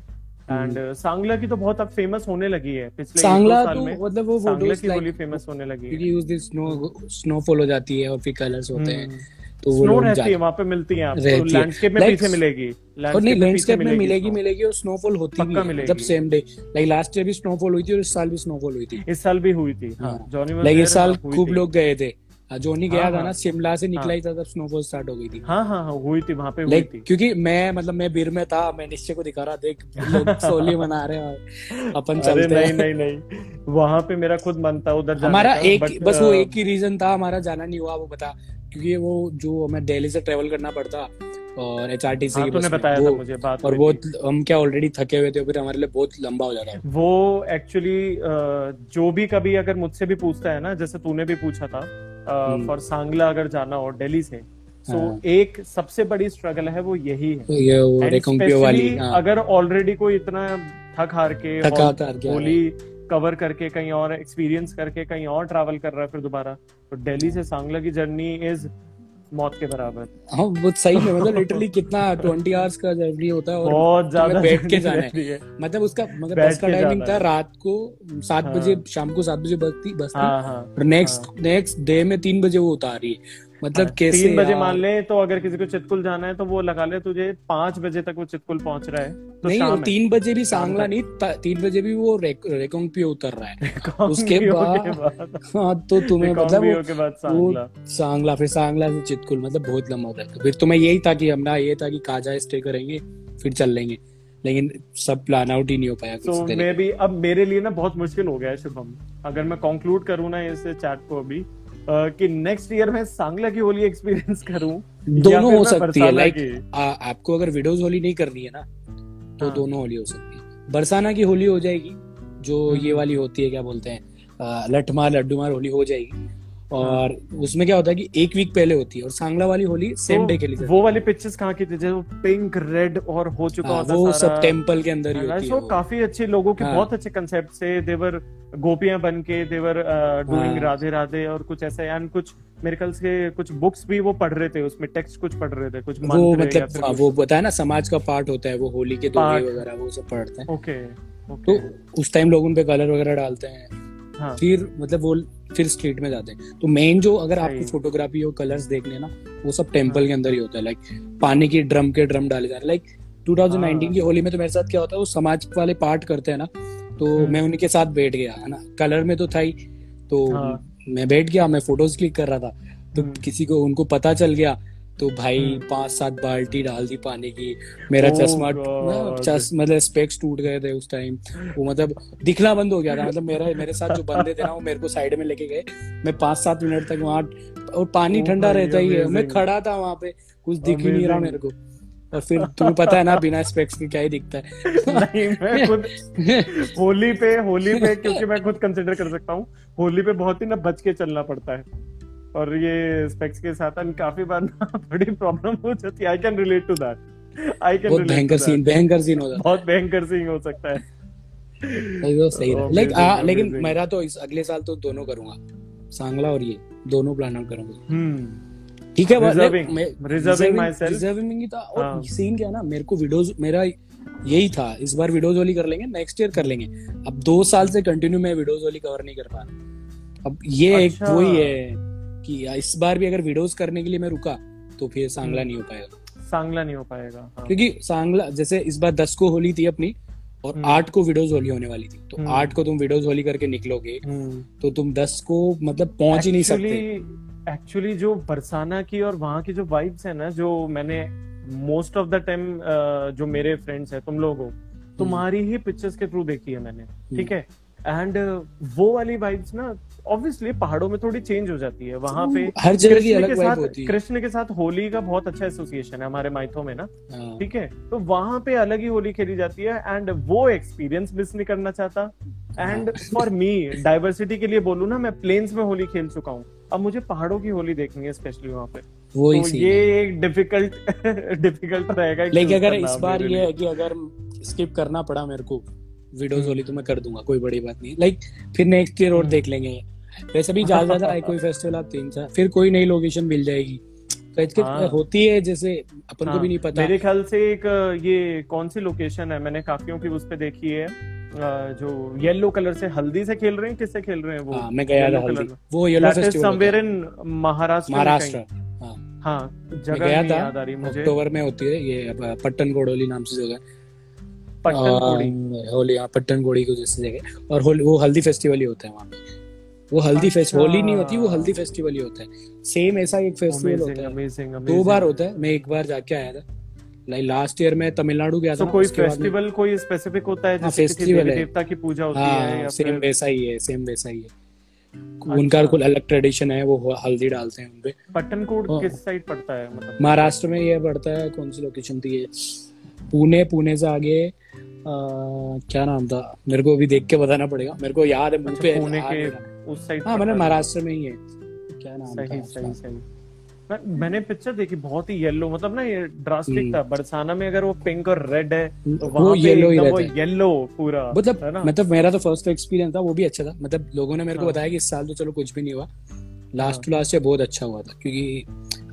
एंड। सांगला की तो बहुत अब फ़ेमस होने लगी है पिछले सांगला साल तो, में। मतलब वो सांगला की होली फ़ेमस होने लगी है। उस दिन स्नो स्नोफॉल हो जाती है और फिर कलर्स होते हैं हम्म। तो वो स्नो रहती है वहाँ पे मिलती है आपको लैंडस्केप में पीछे मिलेगी। और नहीं लैंडस्केप में मिलेगी मिलेगी और स्नोफॉल होती भी है जब same day like last year भी स्नोफॉल हुई थी और इस साल भी स्नोफॉल हुई थी। इस साल भी हुई थी हाँ जॉनी लाइक इस साल खूब लोग गए थे। जोनी गया हाँ, था ना हाँ। शिमला से निकला हाँ, ही हाँ। था तब स्नोफॉल स्टार्ट हो गई थी। हाँ हाँ हाँ हुई थी वहाँ पे हुई थी। क्योंकि मैं मतलब मैं बीर में था मैं निश्चय को दिखा रहा देख लोग सोली मना रहे हैं अपन चलते नहीं नहीं नहीं। वहाँ पे मेरा खुद मन था उधर हमारा एक बस वो एक ही रीजन था हमारा जाना नहीं हुआ वो बता। क्योंकि वो जो हमें दिल्ली से ट्रेवल करना पड़ता और एच आर टी सी बताया था मुझे बात और वो हम क्या ऑलरेडी थके हुए थे फिर हमारे लिए बहुत लंबा हो जाता है। वो एक्चुअली जो भी कभी अगर मुझसे भी पूछता है ना जैसे तूने भी पूछा था फॉर हम्म। सांगला अगर जाना हो दिल्ली से सो so, हाँ. एक सबसे बड़ी स्ट्रगल है वो यही है ये वो वाली हाँ. अगर ऑलरेडी कोई इतना थक हार के होली कवर करके कहीं और एक्सपीरियंस करके कहीं और ट्रैवल कर रहा है फिर दोबारा तो दिल्ली से सांगला की जर्नी इज़ मौत के बराबर। हाँ वो सही है मतलब लिटरली कितना ट्वेंटी आवर्स का जर्नी होता है और बहुत ज़्यादा बैठ के जाना है। मतलब उसका मतलब बस का टाइमिंग था रात को सात हाँ। बजे शाम को सात बजे बस थी बस थी। हाँ, हाँ, और नेक्स्ट नेक्स्ट डे में तीन बजे वो उतार। रही है मतलब हाँ, कैसे तीन बजे मान ले तो अगर किसी को चितकुल जाना है तो वो लगा ले तुझे पाँच बजे तक वो चितकुल पहुँच रहा है तो नहीं और तीन बजे भी सांगला नहीं तीन बजे भी वो रेकोंग पे उतर रहा है। उसके बाद हाँ तो तुम्हें मतलब वो सांगला। फिर सांगला से चितकुल मतलब बहुत लंबा होता है फिर तुम्हें यही था कि हमारा ये था कि काजा स्टे करेंगे फिर चल लेंगे। लेकिन सब प्लान आउट ही नहीं हो पाया तो मैं भी अब मेरे लिए ना बहुत मुश्किल हो गया है शुभम। अगर मैं कंक्लूड करूँ ना इस चैट को अभी कि नेक्स्ट ईयर में सांगला की होली एक्सपीरियंस करूँ दोनों हो सकती है लाइक आपको अगर विडोज होली नहीं करनी है ना तो हाँ. दोनों होली हो सकती है बरसाना की होली हो जाएगी जो हम्म। ये वाली होती है क्या बोलते हैं लठमार लड्डूमार होली हो जाएगी और उसमें क्या होता है कि एक वीक पहले होती है और सांगला वाली होली सेम तो डे खेली जाती वो वाली पिक्चर्स कहाँ की थी? जो पिंक रेड और हो चुका है हाँ, होता वो सारा। सब टेंपल के अंदर ही होती है वो। काफ़ी अच्छे लोगों के हाँ। बहुत अच्छे कंसेप्ट से देवर गोपियाँ बन के देवर डूइंग हाँ। राधे राधे और कुछ ऐसा। एंड कुछ मेरे ख्याल से कुछ बुक्स भी वो पढ़ रहे थे उसमें टेक्स्ट कुछ पढ़ रहे थे कुछ वो मतलब हाँ, वो बताया ना समाज का पार्ट होता है वो होली के। दोहे वगैरह वो सब पढ़ते हैं। ओके तो उस टाइम लोग उन पे कलर वगैरह डालते हैं। हाँ। फिर मतलब वो फिर स्ट्रीट में जाते हैं तो मेन जो अगर आपको फोटोग्राफी और कलर्स देखने ना वो सब टेंपल के अंदर ही होता है लाइक पानी के ड्रम के ड्रम डाले जा रहे हैं लाइक 2019 हाँ। की होली में तो मेरे साथ क्या होता है वो समाज वाले पार्ट करते हैं ना तो हम्म। मैं उनके साथ बैठ गया है ना कलर में तो था ही तो हाँ। मैं बैठ गया मैं फ़ोटोज़ क्लिक कर रहा था तो हम्म। किसी को उनको पता चल गया तो भाई हम्म। पाँच सात बाल्टी डाल दी पानी की। मेरा Oh चश्मा चस मतलब स्पेक्स टूट गए थे उस टाइम वो मतलब दिखना बंद हो गया था। मतलब मेरा मेरे साथ जो बंदे थे ना वो मेरे को साइड में लेके गए। मैं पाँच सात मिनट तक वहाँ और पानी Oh ठंडा रहता ही है। मैं खड़ा था वहाँ पे। कुछ दिख ही नहीं रहा मेरे को। और फिर तुम्हें पता है ना बिना स्पेक्स के क्या ही दिखता है। नहीं मैं खुद होली पे होली पे क्योंकि मैं खुद कंसिडर कर सकता हूँ। होली पे बहुत ही ना बच के चलना पड़ता है। और ये स्पेक्स के साथ काफ़ी बार ना बड़ी प्रॉब्लम हो जाती है। I can relate to that I can बहुत भयंकर सीन भयंकर सीन हो जाता बहुत भयंकर सीन हो सकता है। है तो सही रहा। Amazing, लाइक लेकिन मेरा तो इस अगले साल तो दोनों करूँगा। सांगला और ये दोनों प्लान आउट करूँगा। हम्म। ठीक है Reserving- like, मैं- reserving myself. reserving ही था। और हाँ। सीन क्या ना मेरे को वीडियोस मेरा यही था। इस बार वीडियोस वाली कर लेंगे नेक्स्ट ईयर कर लेंगे। अब दो साल से कंटिन्यू मैं वीडियोस वाली कवर नहीं कर पा रहा। अब ये एक अच्छा। वही है। कि इस बार भी अगर वीडियोस करने के लिए मैं रुका तो फिर सांगला हम्म। नहीं हो पाएगा सांगला नहीं हो पाएगा हाँ। क्योंकि सांगला जैसे इस बार दस को होली थी अपनी और हम्म। आठ को वीडियोस होली होने वाली थी तो हम्म। आठ को तुम वीडियोस होली करके निकलोगे तो तुम दस को मतलब पहुँच ही नहीं सकते एक्चुअली जो बरसाना की और वहाँ की जो वाइब्स है ना जो मैंने मोस्ट ऑफ़ द टाइम जो मेरे फ्रेंड्स है तुम लोग हो तुम्हारी ही पिक्चर्स के थ्रू देखी है मैंने ठीक है एंड वो वाली वाइब्स ना ऑब्वियसली पहाड़ों में थोड़ी चेंज हो जाती है। वहाँ पे हर जगह की कृष्ण अलग के वाइब साथ होती है। कृष्ण के साथ होली का बहुत अच्छा एसोसिएशन है हमारे माइथो में ना। हाँ। ठीक है? तो वहाँ पे अलग ही होली खेली जाती है एंड वो एक्सपीरियंस मिस नहीं करना चाहता। एंड फॉर मी डाइवर्सिटी के लिए बोलूँ ना मैं प्लेन्स में होली खेल चुका हूँ। अब मुझे पहाड़ों की होली देखनी है स्पेशली वहाँ पे। वो तो ये एक डिफ़िकल्ट डिफ़िकल्ट रहेगा लेकिन अगर इस बार ये है कि अगर स्किप करना पड़ा मेरे को वीडियोस हम्म। होली तो मैं कर दूँगा कोई बड़ी बात नहीं। लाइक फिर नेक्स्ट ईयर और हम्म। देख लेंगे। वैसे भी ज़्यादा ज़्यादा कोई फेस्टिवल आप तीन चार फिर कोई नई लोकेशन मिल जाएगी। तो हाँ। होती है जैसे अपन हाँ, को भी नहीं पता। मेरे ख्याल से एक ये कौन सी लोकेशन है? मैंने काफियों की उस पे देखी है। जो येलो कलर से हल्दी से खेल रहे हैं? किससे खेल रहे हैं वो? हाँ मैं गया था हल्दी। वो yellow festival in Maharashtra Maharashtra हाँ। हाँ जगह गया था अक्टूबर में होती है ये पट्टन कोडोली नाम से जगह। पट्टन होली हाँ पट्टन कोड़ी को जैसे जगह। और होली वो हल्दी फेस्टिवल ही होता है वहाँ पे। वो हल्दी फेस्ट अच्छा। होली नहीं होती वो हल्दी फेस्टिवल ही होता है। सेम ऐसा एक फेस्टिवल होता है। अमेजिंग दो बार होता है। मैं एक बार जाके आया था। लाइक लास्ट ईयर में तमिलनाडु गया था तो कोई फेस्टिवल कोई स्पेसिफिक होता है हाँ, जैसे किसी देवी है। देवता की पूजा होती है हाँ या सेम वैसा ही है सेम वैसा ही है। उनका कुल अलग ट्रेडिशन है वो हल्दी डालते हैं उनपे पट्टनकोट हाँ। किस साइड पड़ता है मतलब? महाराष्ट्र में ये पड़ता है कौन सी लोकेशन थी ये? पुणे पुणे से आगे आ, क्या नाम था? मेरे को अभी देख के बताना पड़ेगा। मेरे को याद है पे अच्छा, पुणे के। उस साइड हाँ मतलब महाराष्ट्र में ही है। क्या नाम सही सही सही। मैं, मैंने पिक्चर देखी बहुत ही येलो मतलब ना ये ड्रास्टिक। था। बरसाना में अगर वो पिंक और रेड है तो वो वहाँ पे yellow ही वो रहता है। येलो पूरा मतलब है मतलब मेरा तो फ़र्स्ट एक्सपीरियंस था वो भी अच्छा था। मतलब लोगों ने मेरे को हाँ। बताया कि इस साल तो चलो कुछ भी नहीं हुआ। लास्ट हाँ। टू लास्ट बहुत अच्छा हुआ था क्योंकि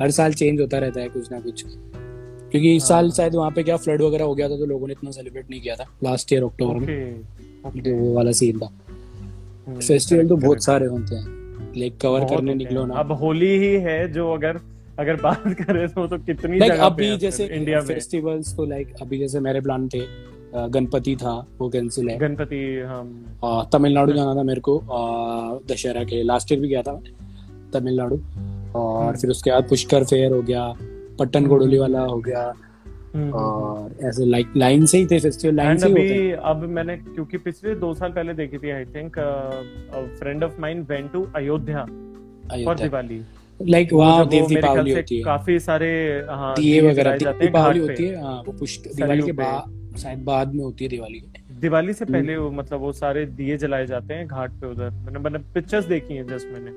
हर साल चेंज होता रहता है कुछ ना कुछ। क्योंकि इस हाँ। साल शायद वहाँ पे क्या फ्लड वगैरह हो गया था तो लोगों ने इतना सेलिब्रेट नहीं किया था। लास्ट ईयर अक्टूबर में। वो वाला सीन था। फेस्टिवल तो बहुत सारे होते हैं। लाइक कवर करने निकलो ना। अब होली ही है जो अगर अगर बात करें तो तो कितनी जगह अभी है जैसे इंडिया में। फेस्टिवल्स तो लाइक अभी जैसे मेरे प्लान थे गणपति था वो कैंसिल है। गणपति हम तमिलनाडु जाना था मेरे को दशहरा के लास्ट ईयर भी गया था तमिलनाडु। और हम्म। फिर उसके बाद पुष्कर फेयर हो गया पट्टन कोडोली वाला हो गया हम्म, ऐसे लाइक लाइन से ही थे फेस्टिवल लाइन से होते अभी अब मैंने क्योंकि पिछले दो साल पहले देखी थी I think friend of mine went to Ayodhya for Diwali like वहाँ देव दीपावली होती है। काफ़ी सारे हाँ, दिए वगैरह दीपावली होती है हाँ वो पुष्कर दिवाली के बाद शायद बाद में होती है दिवाली। दिवाली से हम्म। पहले वो मतलब वो सारे दिए जलाए जाते हैं घाट पे उधर। मैंने मैंने पिक्चर्स देखी हैं जस्ट मैंने।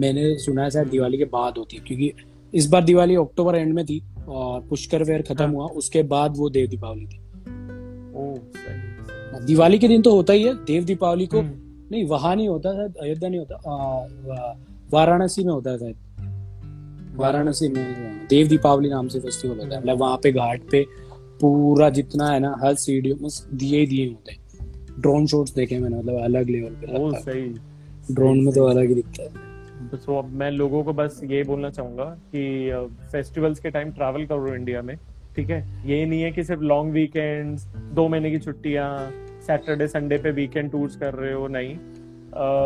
मैंने सुना है शायद दिवाली के बाद होती है क्योंकि इस बार दिवाली अक्टूबर एंड में थी। और पुष्कर वेयर खत्म हाँ। हुआ उसके बाद वो देव दीपावली थी। ओ सही सही। दिवाली के दिन तो होता ही है देव दीपावली को हम्म, नहीं वहाँ नहीं होता शायद अयोध्या नहीं होता वाराणसी में होता है शायद। वाराणसी में हाँ, देव दीपावली नाम से फेस्टिवल होता है। मतलब वहाँ पे घाट पे पूरा जितना है ना हर सीढ़ियों में दिए ही दिए होते हैं। ड्रोन शॉट्स देखे मैंने मतलब अलग लेवल पे ड्रोन में तो अलग ही दिखता है। So, अब मैं लोगों को बस ये बोलना चाहूँगा कि फेस्टिवल्स के टाइम ट्रैवल करो इंडिया में ठीक है? ये नहीं है कि सिर्फ़ लॉन्ग वीकेंड्स दो महीने की छुट्टियाँ सैटरडे संडे पे वीकेंड टूर्स कर रहे हो नहीं।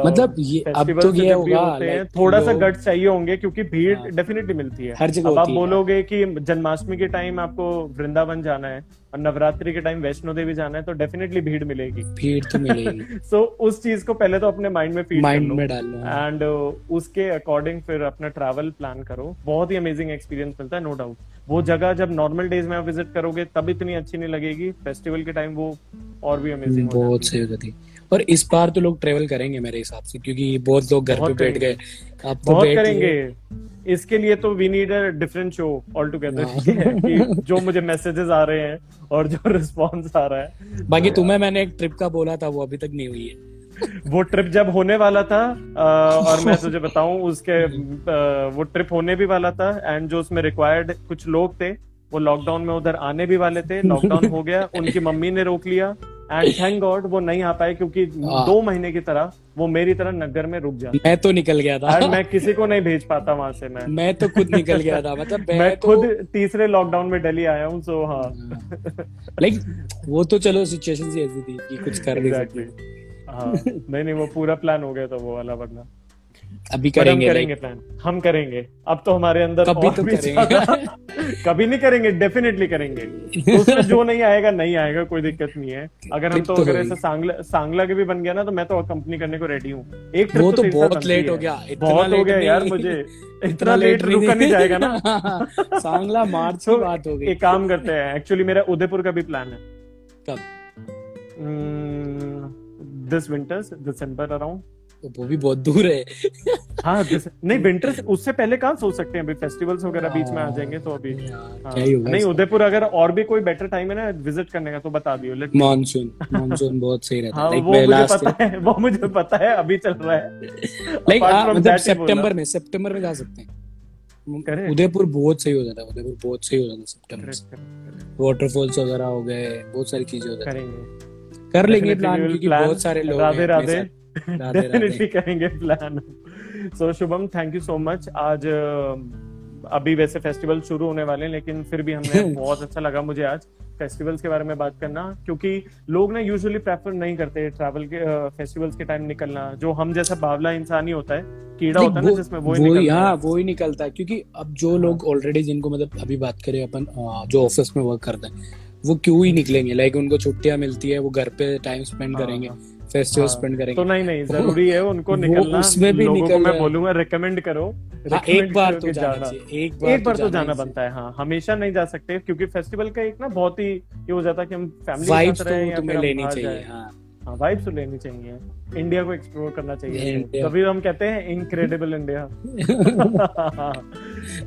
मतलब ये अब तो ये होगा होते हैं थोड़ा सा गट्स चाहिए होंगे क्योंकि भीड़ हाँ। डेफिनेटली मिलती है। हर जगह अब आप बोलोगे कि जन्माष्टमी के टाइम आपको वृंदावन जाना है और नवरात्रि के टाइम वैष्णो देवी जाना है तो डेफिनेटली भीड़ मिलेगी। भीड़ तो मिलेगी। सो so, उस चीज़ को पहले तो अपने माइंड में फ़ीड माइंड में डालना एंड उसके अकॉर्डिंग फिर अपना ट्रैवल प्लान करो। बहुत ही अमेजिंग एक्सपीरियंस मिलता है नो डाउट वो जगह जब नॉर्मल डेज़ में आप विज़िट करोगे तब इतनी अच्छी नहीं लगेगी। फेस्टिवल के टाइम वो और भी अमेजिंग बहुत सही हो जाती और इस बार तो लोग ट्रेवल करेंगे मेरे हिसाब से क्योंकि बहुत लोग घर पे बैठ गए। है। तो बहुत करेंगे। इसके लिए तो we need a different show altogether कि जो मुझे मैसेजेस आ रहे हैं और जो रिस्पॉन्स आ रहा है। बाकी तुम्हें मैंने एक ट्रिप का बोला था वो अभी तक नहीं हुई है। वो ट्रिप जब होने वाला था और मैं तुझे बताऊँ उसके वो ट्रिप होने भी वाला था एंड जो उसमें रिक्वायर्ड कुछ लोग थे वो लॉकडाउन में उधर आने भी वाले थे लॉकडाउन हो गया उनकी मम्मी ने रोक लिया एंड थैंक गॉड वो नहीं आ पाए क्योंकि हाँ। दो महीने की तरह वो मेरी तरह नगर में रुक जाता मैं तो निकल गया था। मैं किसी को नहीं भेज पाता वहाँ से मैं। मैं तो खुद निकल गया था। मतलब मैं, मैं तो खुद तीसरे लॉकडाउन में दिल्ली आया हूँ सो हाँ। लाइक वो तो चलो सिचुएशन ही ऐसी थी कि कुछ कर नहीं सकते। हाँ। नहीं नहीं वो पूरा प्लान हो गया था वो वाला वरना। अभी हम करेंगे करेंगे प्लान हम करेंगे। अब तो हमारे अंदर कभी तो करेंगे। कभी नहीं करेंगे डेफिनेटली करेंगे। उसमें जो नहीं आएगा नहीं आएगा कोई दिक्कत नहीं है। अगर हम तो तो अगर। ऐसे सांगला सांगला के भी बन गया ना तो मैं तो कंपनी करने को रेडी हूँ। एक trip वो तो साथ बहुत लेट हो। गया इतना बहुत हो गया यार मुझे। इतना लेट रुका नहीं। जाएगा ना। सांगला मार्च की तो बात हो गई। एक काम करते हैं एक्चुअली मेरा उदयपुर का भी प्लान है। कब? दिस विंटर्स दिसंबर अराउंड तो वो भी बहुत दूर है। हाँ नहीं विंटर उससे पहले कहाँ सोच सकते हैं? अभी फेस्टिवल्स वगैरह बीच में आ जाएँगे तो अभी हाँ, ही नहीं उदयपुर अगर और भी कोई बेटर टाइम है ना विज़िट करने का तो बता दियो लेट मानसून मानसून बहुत सही रहता हाँ। है वो मुझे पता है वो मुझे पता है अभी चल रहा है। लाइक मतलब ही बोला। सितंबर में सितंबर में जा सकते हैं। उदयपुर बहुत सही हो जाता है उदयपुर बहुत सही हो जाता है सितंबर. वाटरफॉल्स वगैरह हो गए बहुत सारी चीज़ें हो जाती हैं। कर लेंगे प्लान क्योंकि बहुत सारे लोग राधे हैं। राधे। डेफिनेटली करेंगे plan so Shubham thank you so much आज अभी वैसे फेस्टिवल शुरू होने वाले हैं लेकिन फिर भी हमने बहुत अच्छा लगा मुझे आज फेस्टिवल्स के बारे में बात करना क्योंकि लोग ना यूजुअली प्रेफर नहीं करते ट्रैवल के फेस्टिवल्स के टाइम निकलना। जो हम जैसा बावला इंसान ही होता है कीड़ा होता है ना जिसमें वो ही वो ही निकलता हाँ। है वो ही निकलता है। क्योंकि अब जो लोग ऑलरेडी जिनको मतलब अभी बात करें अपन जो ऑफ़िस में वर्क करते हैं वो क्यों ही निकलेंगे? लाइक उनको छुट्टियाँ मिलती है वो घर पे टाइम स्पेंड हाँ, करेंगे। हाँ। फेस्टिवल हाँ, स्पेंड तो नहीं नहीं ज़रूरी है उनको निकलना। उसमें भी लोगों को निकल मैं बोलूँगा रिकमेंड करो। हाँ, एक बार तो जाना चाहिए एक बार एक बार तो जाना बनता है हाँ। हमेशा नहीं जा सकते क्योंकि फेस्टिवल का एक ना बहुत ही ये हो जाता है कि हम फैमिली रहे तो तुम्हें लेनी चाहिए हाँ वाइब्स तो लेनी चाहिए। इंडिया को एक्सप्लोर करना चाहिए। तभी हम कहते हैं इनक्रेडिबल इंडिया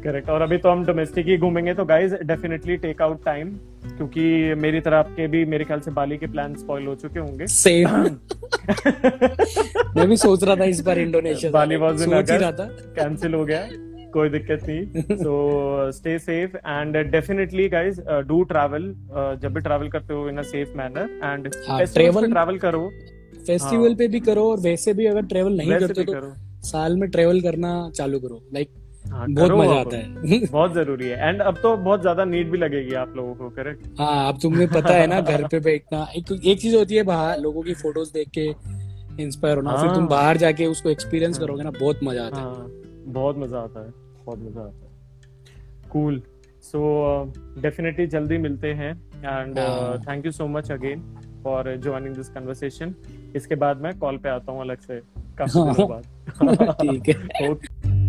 करेक्ट और अभी तो हम डोमेस्टिक ही घूमेंगे तो guys definitely take out time क्योंकि मेरी तरह आपके भी मेरे ख्याल से बाली के प्लान स्पॉइल हो चुके होंगे। सेम मैं भी सोच रहा था इस बार इंडोनेशिया बाली. रहा था। कैंसिल हो गया। कोई दिक्कत नहीं। So stay safe and definitely guys do travel जब भी ट्रैवल करते हो in a safe manner and हाँ, फेस्टिवल ट्रैवल करो। फेस्टिवल हाँ. पे भी करो और वैसे भी अगर ट्रेवल नहीं करते तो करो। साल में ट्रेवल करना चालू करो। लाइक like, हाँ, बहुत मज़ा आता है। बहुत ज़रूरी है। एंड अब तो बहुत ज़्यादा नीड भी लगेगी आप लोगों को करेक्ट हाँ अब तुम्हें पता है ना घर पे बैठना एक एक चीज़ होती है बाहर लोगों की फ़ोटोज़ देख के इंस्पायर होना हाँ, फिर हाँ। तुम बाहर जाके उसको एक्सपीरियंस हाँ। करोगे ना बहुत मज़ा आता है। हाँ बहुत मज़ा आता है। बहुत मज़ा आता है। कूल सो डेफिनेटली जल्दी मिलते हैं and. Thank you so much again for joining this conversation इसके बाद मैं कॉल पे आता हूँ अलग से काफ़ी दिनों बाद। ठीक है।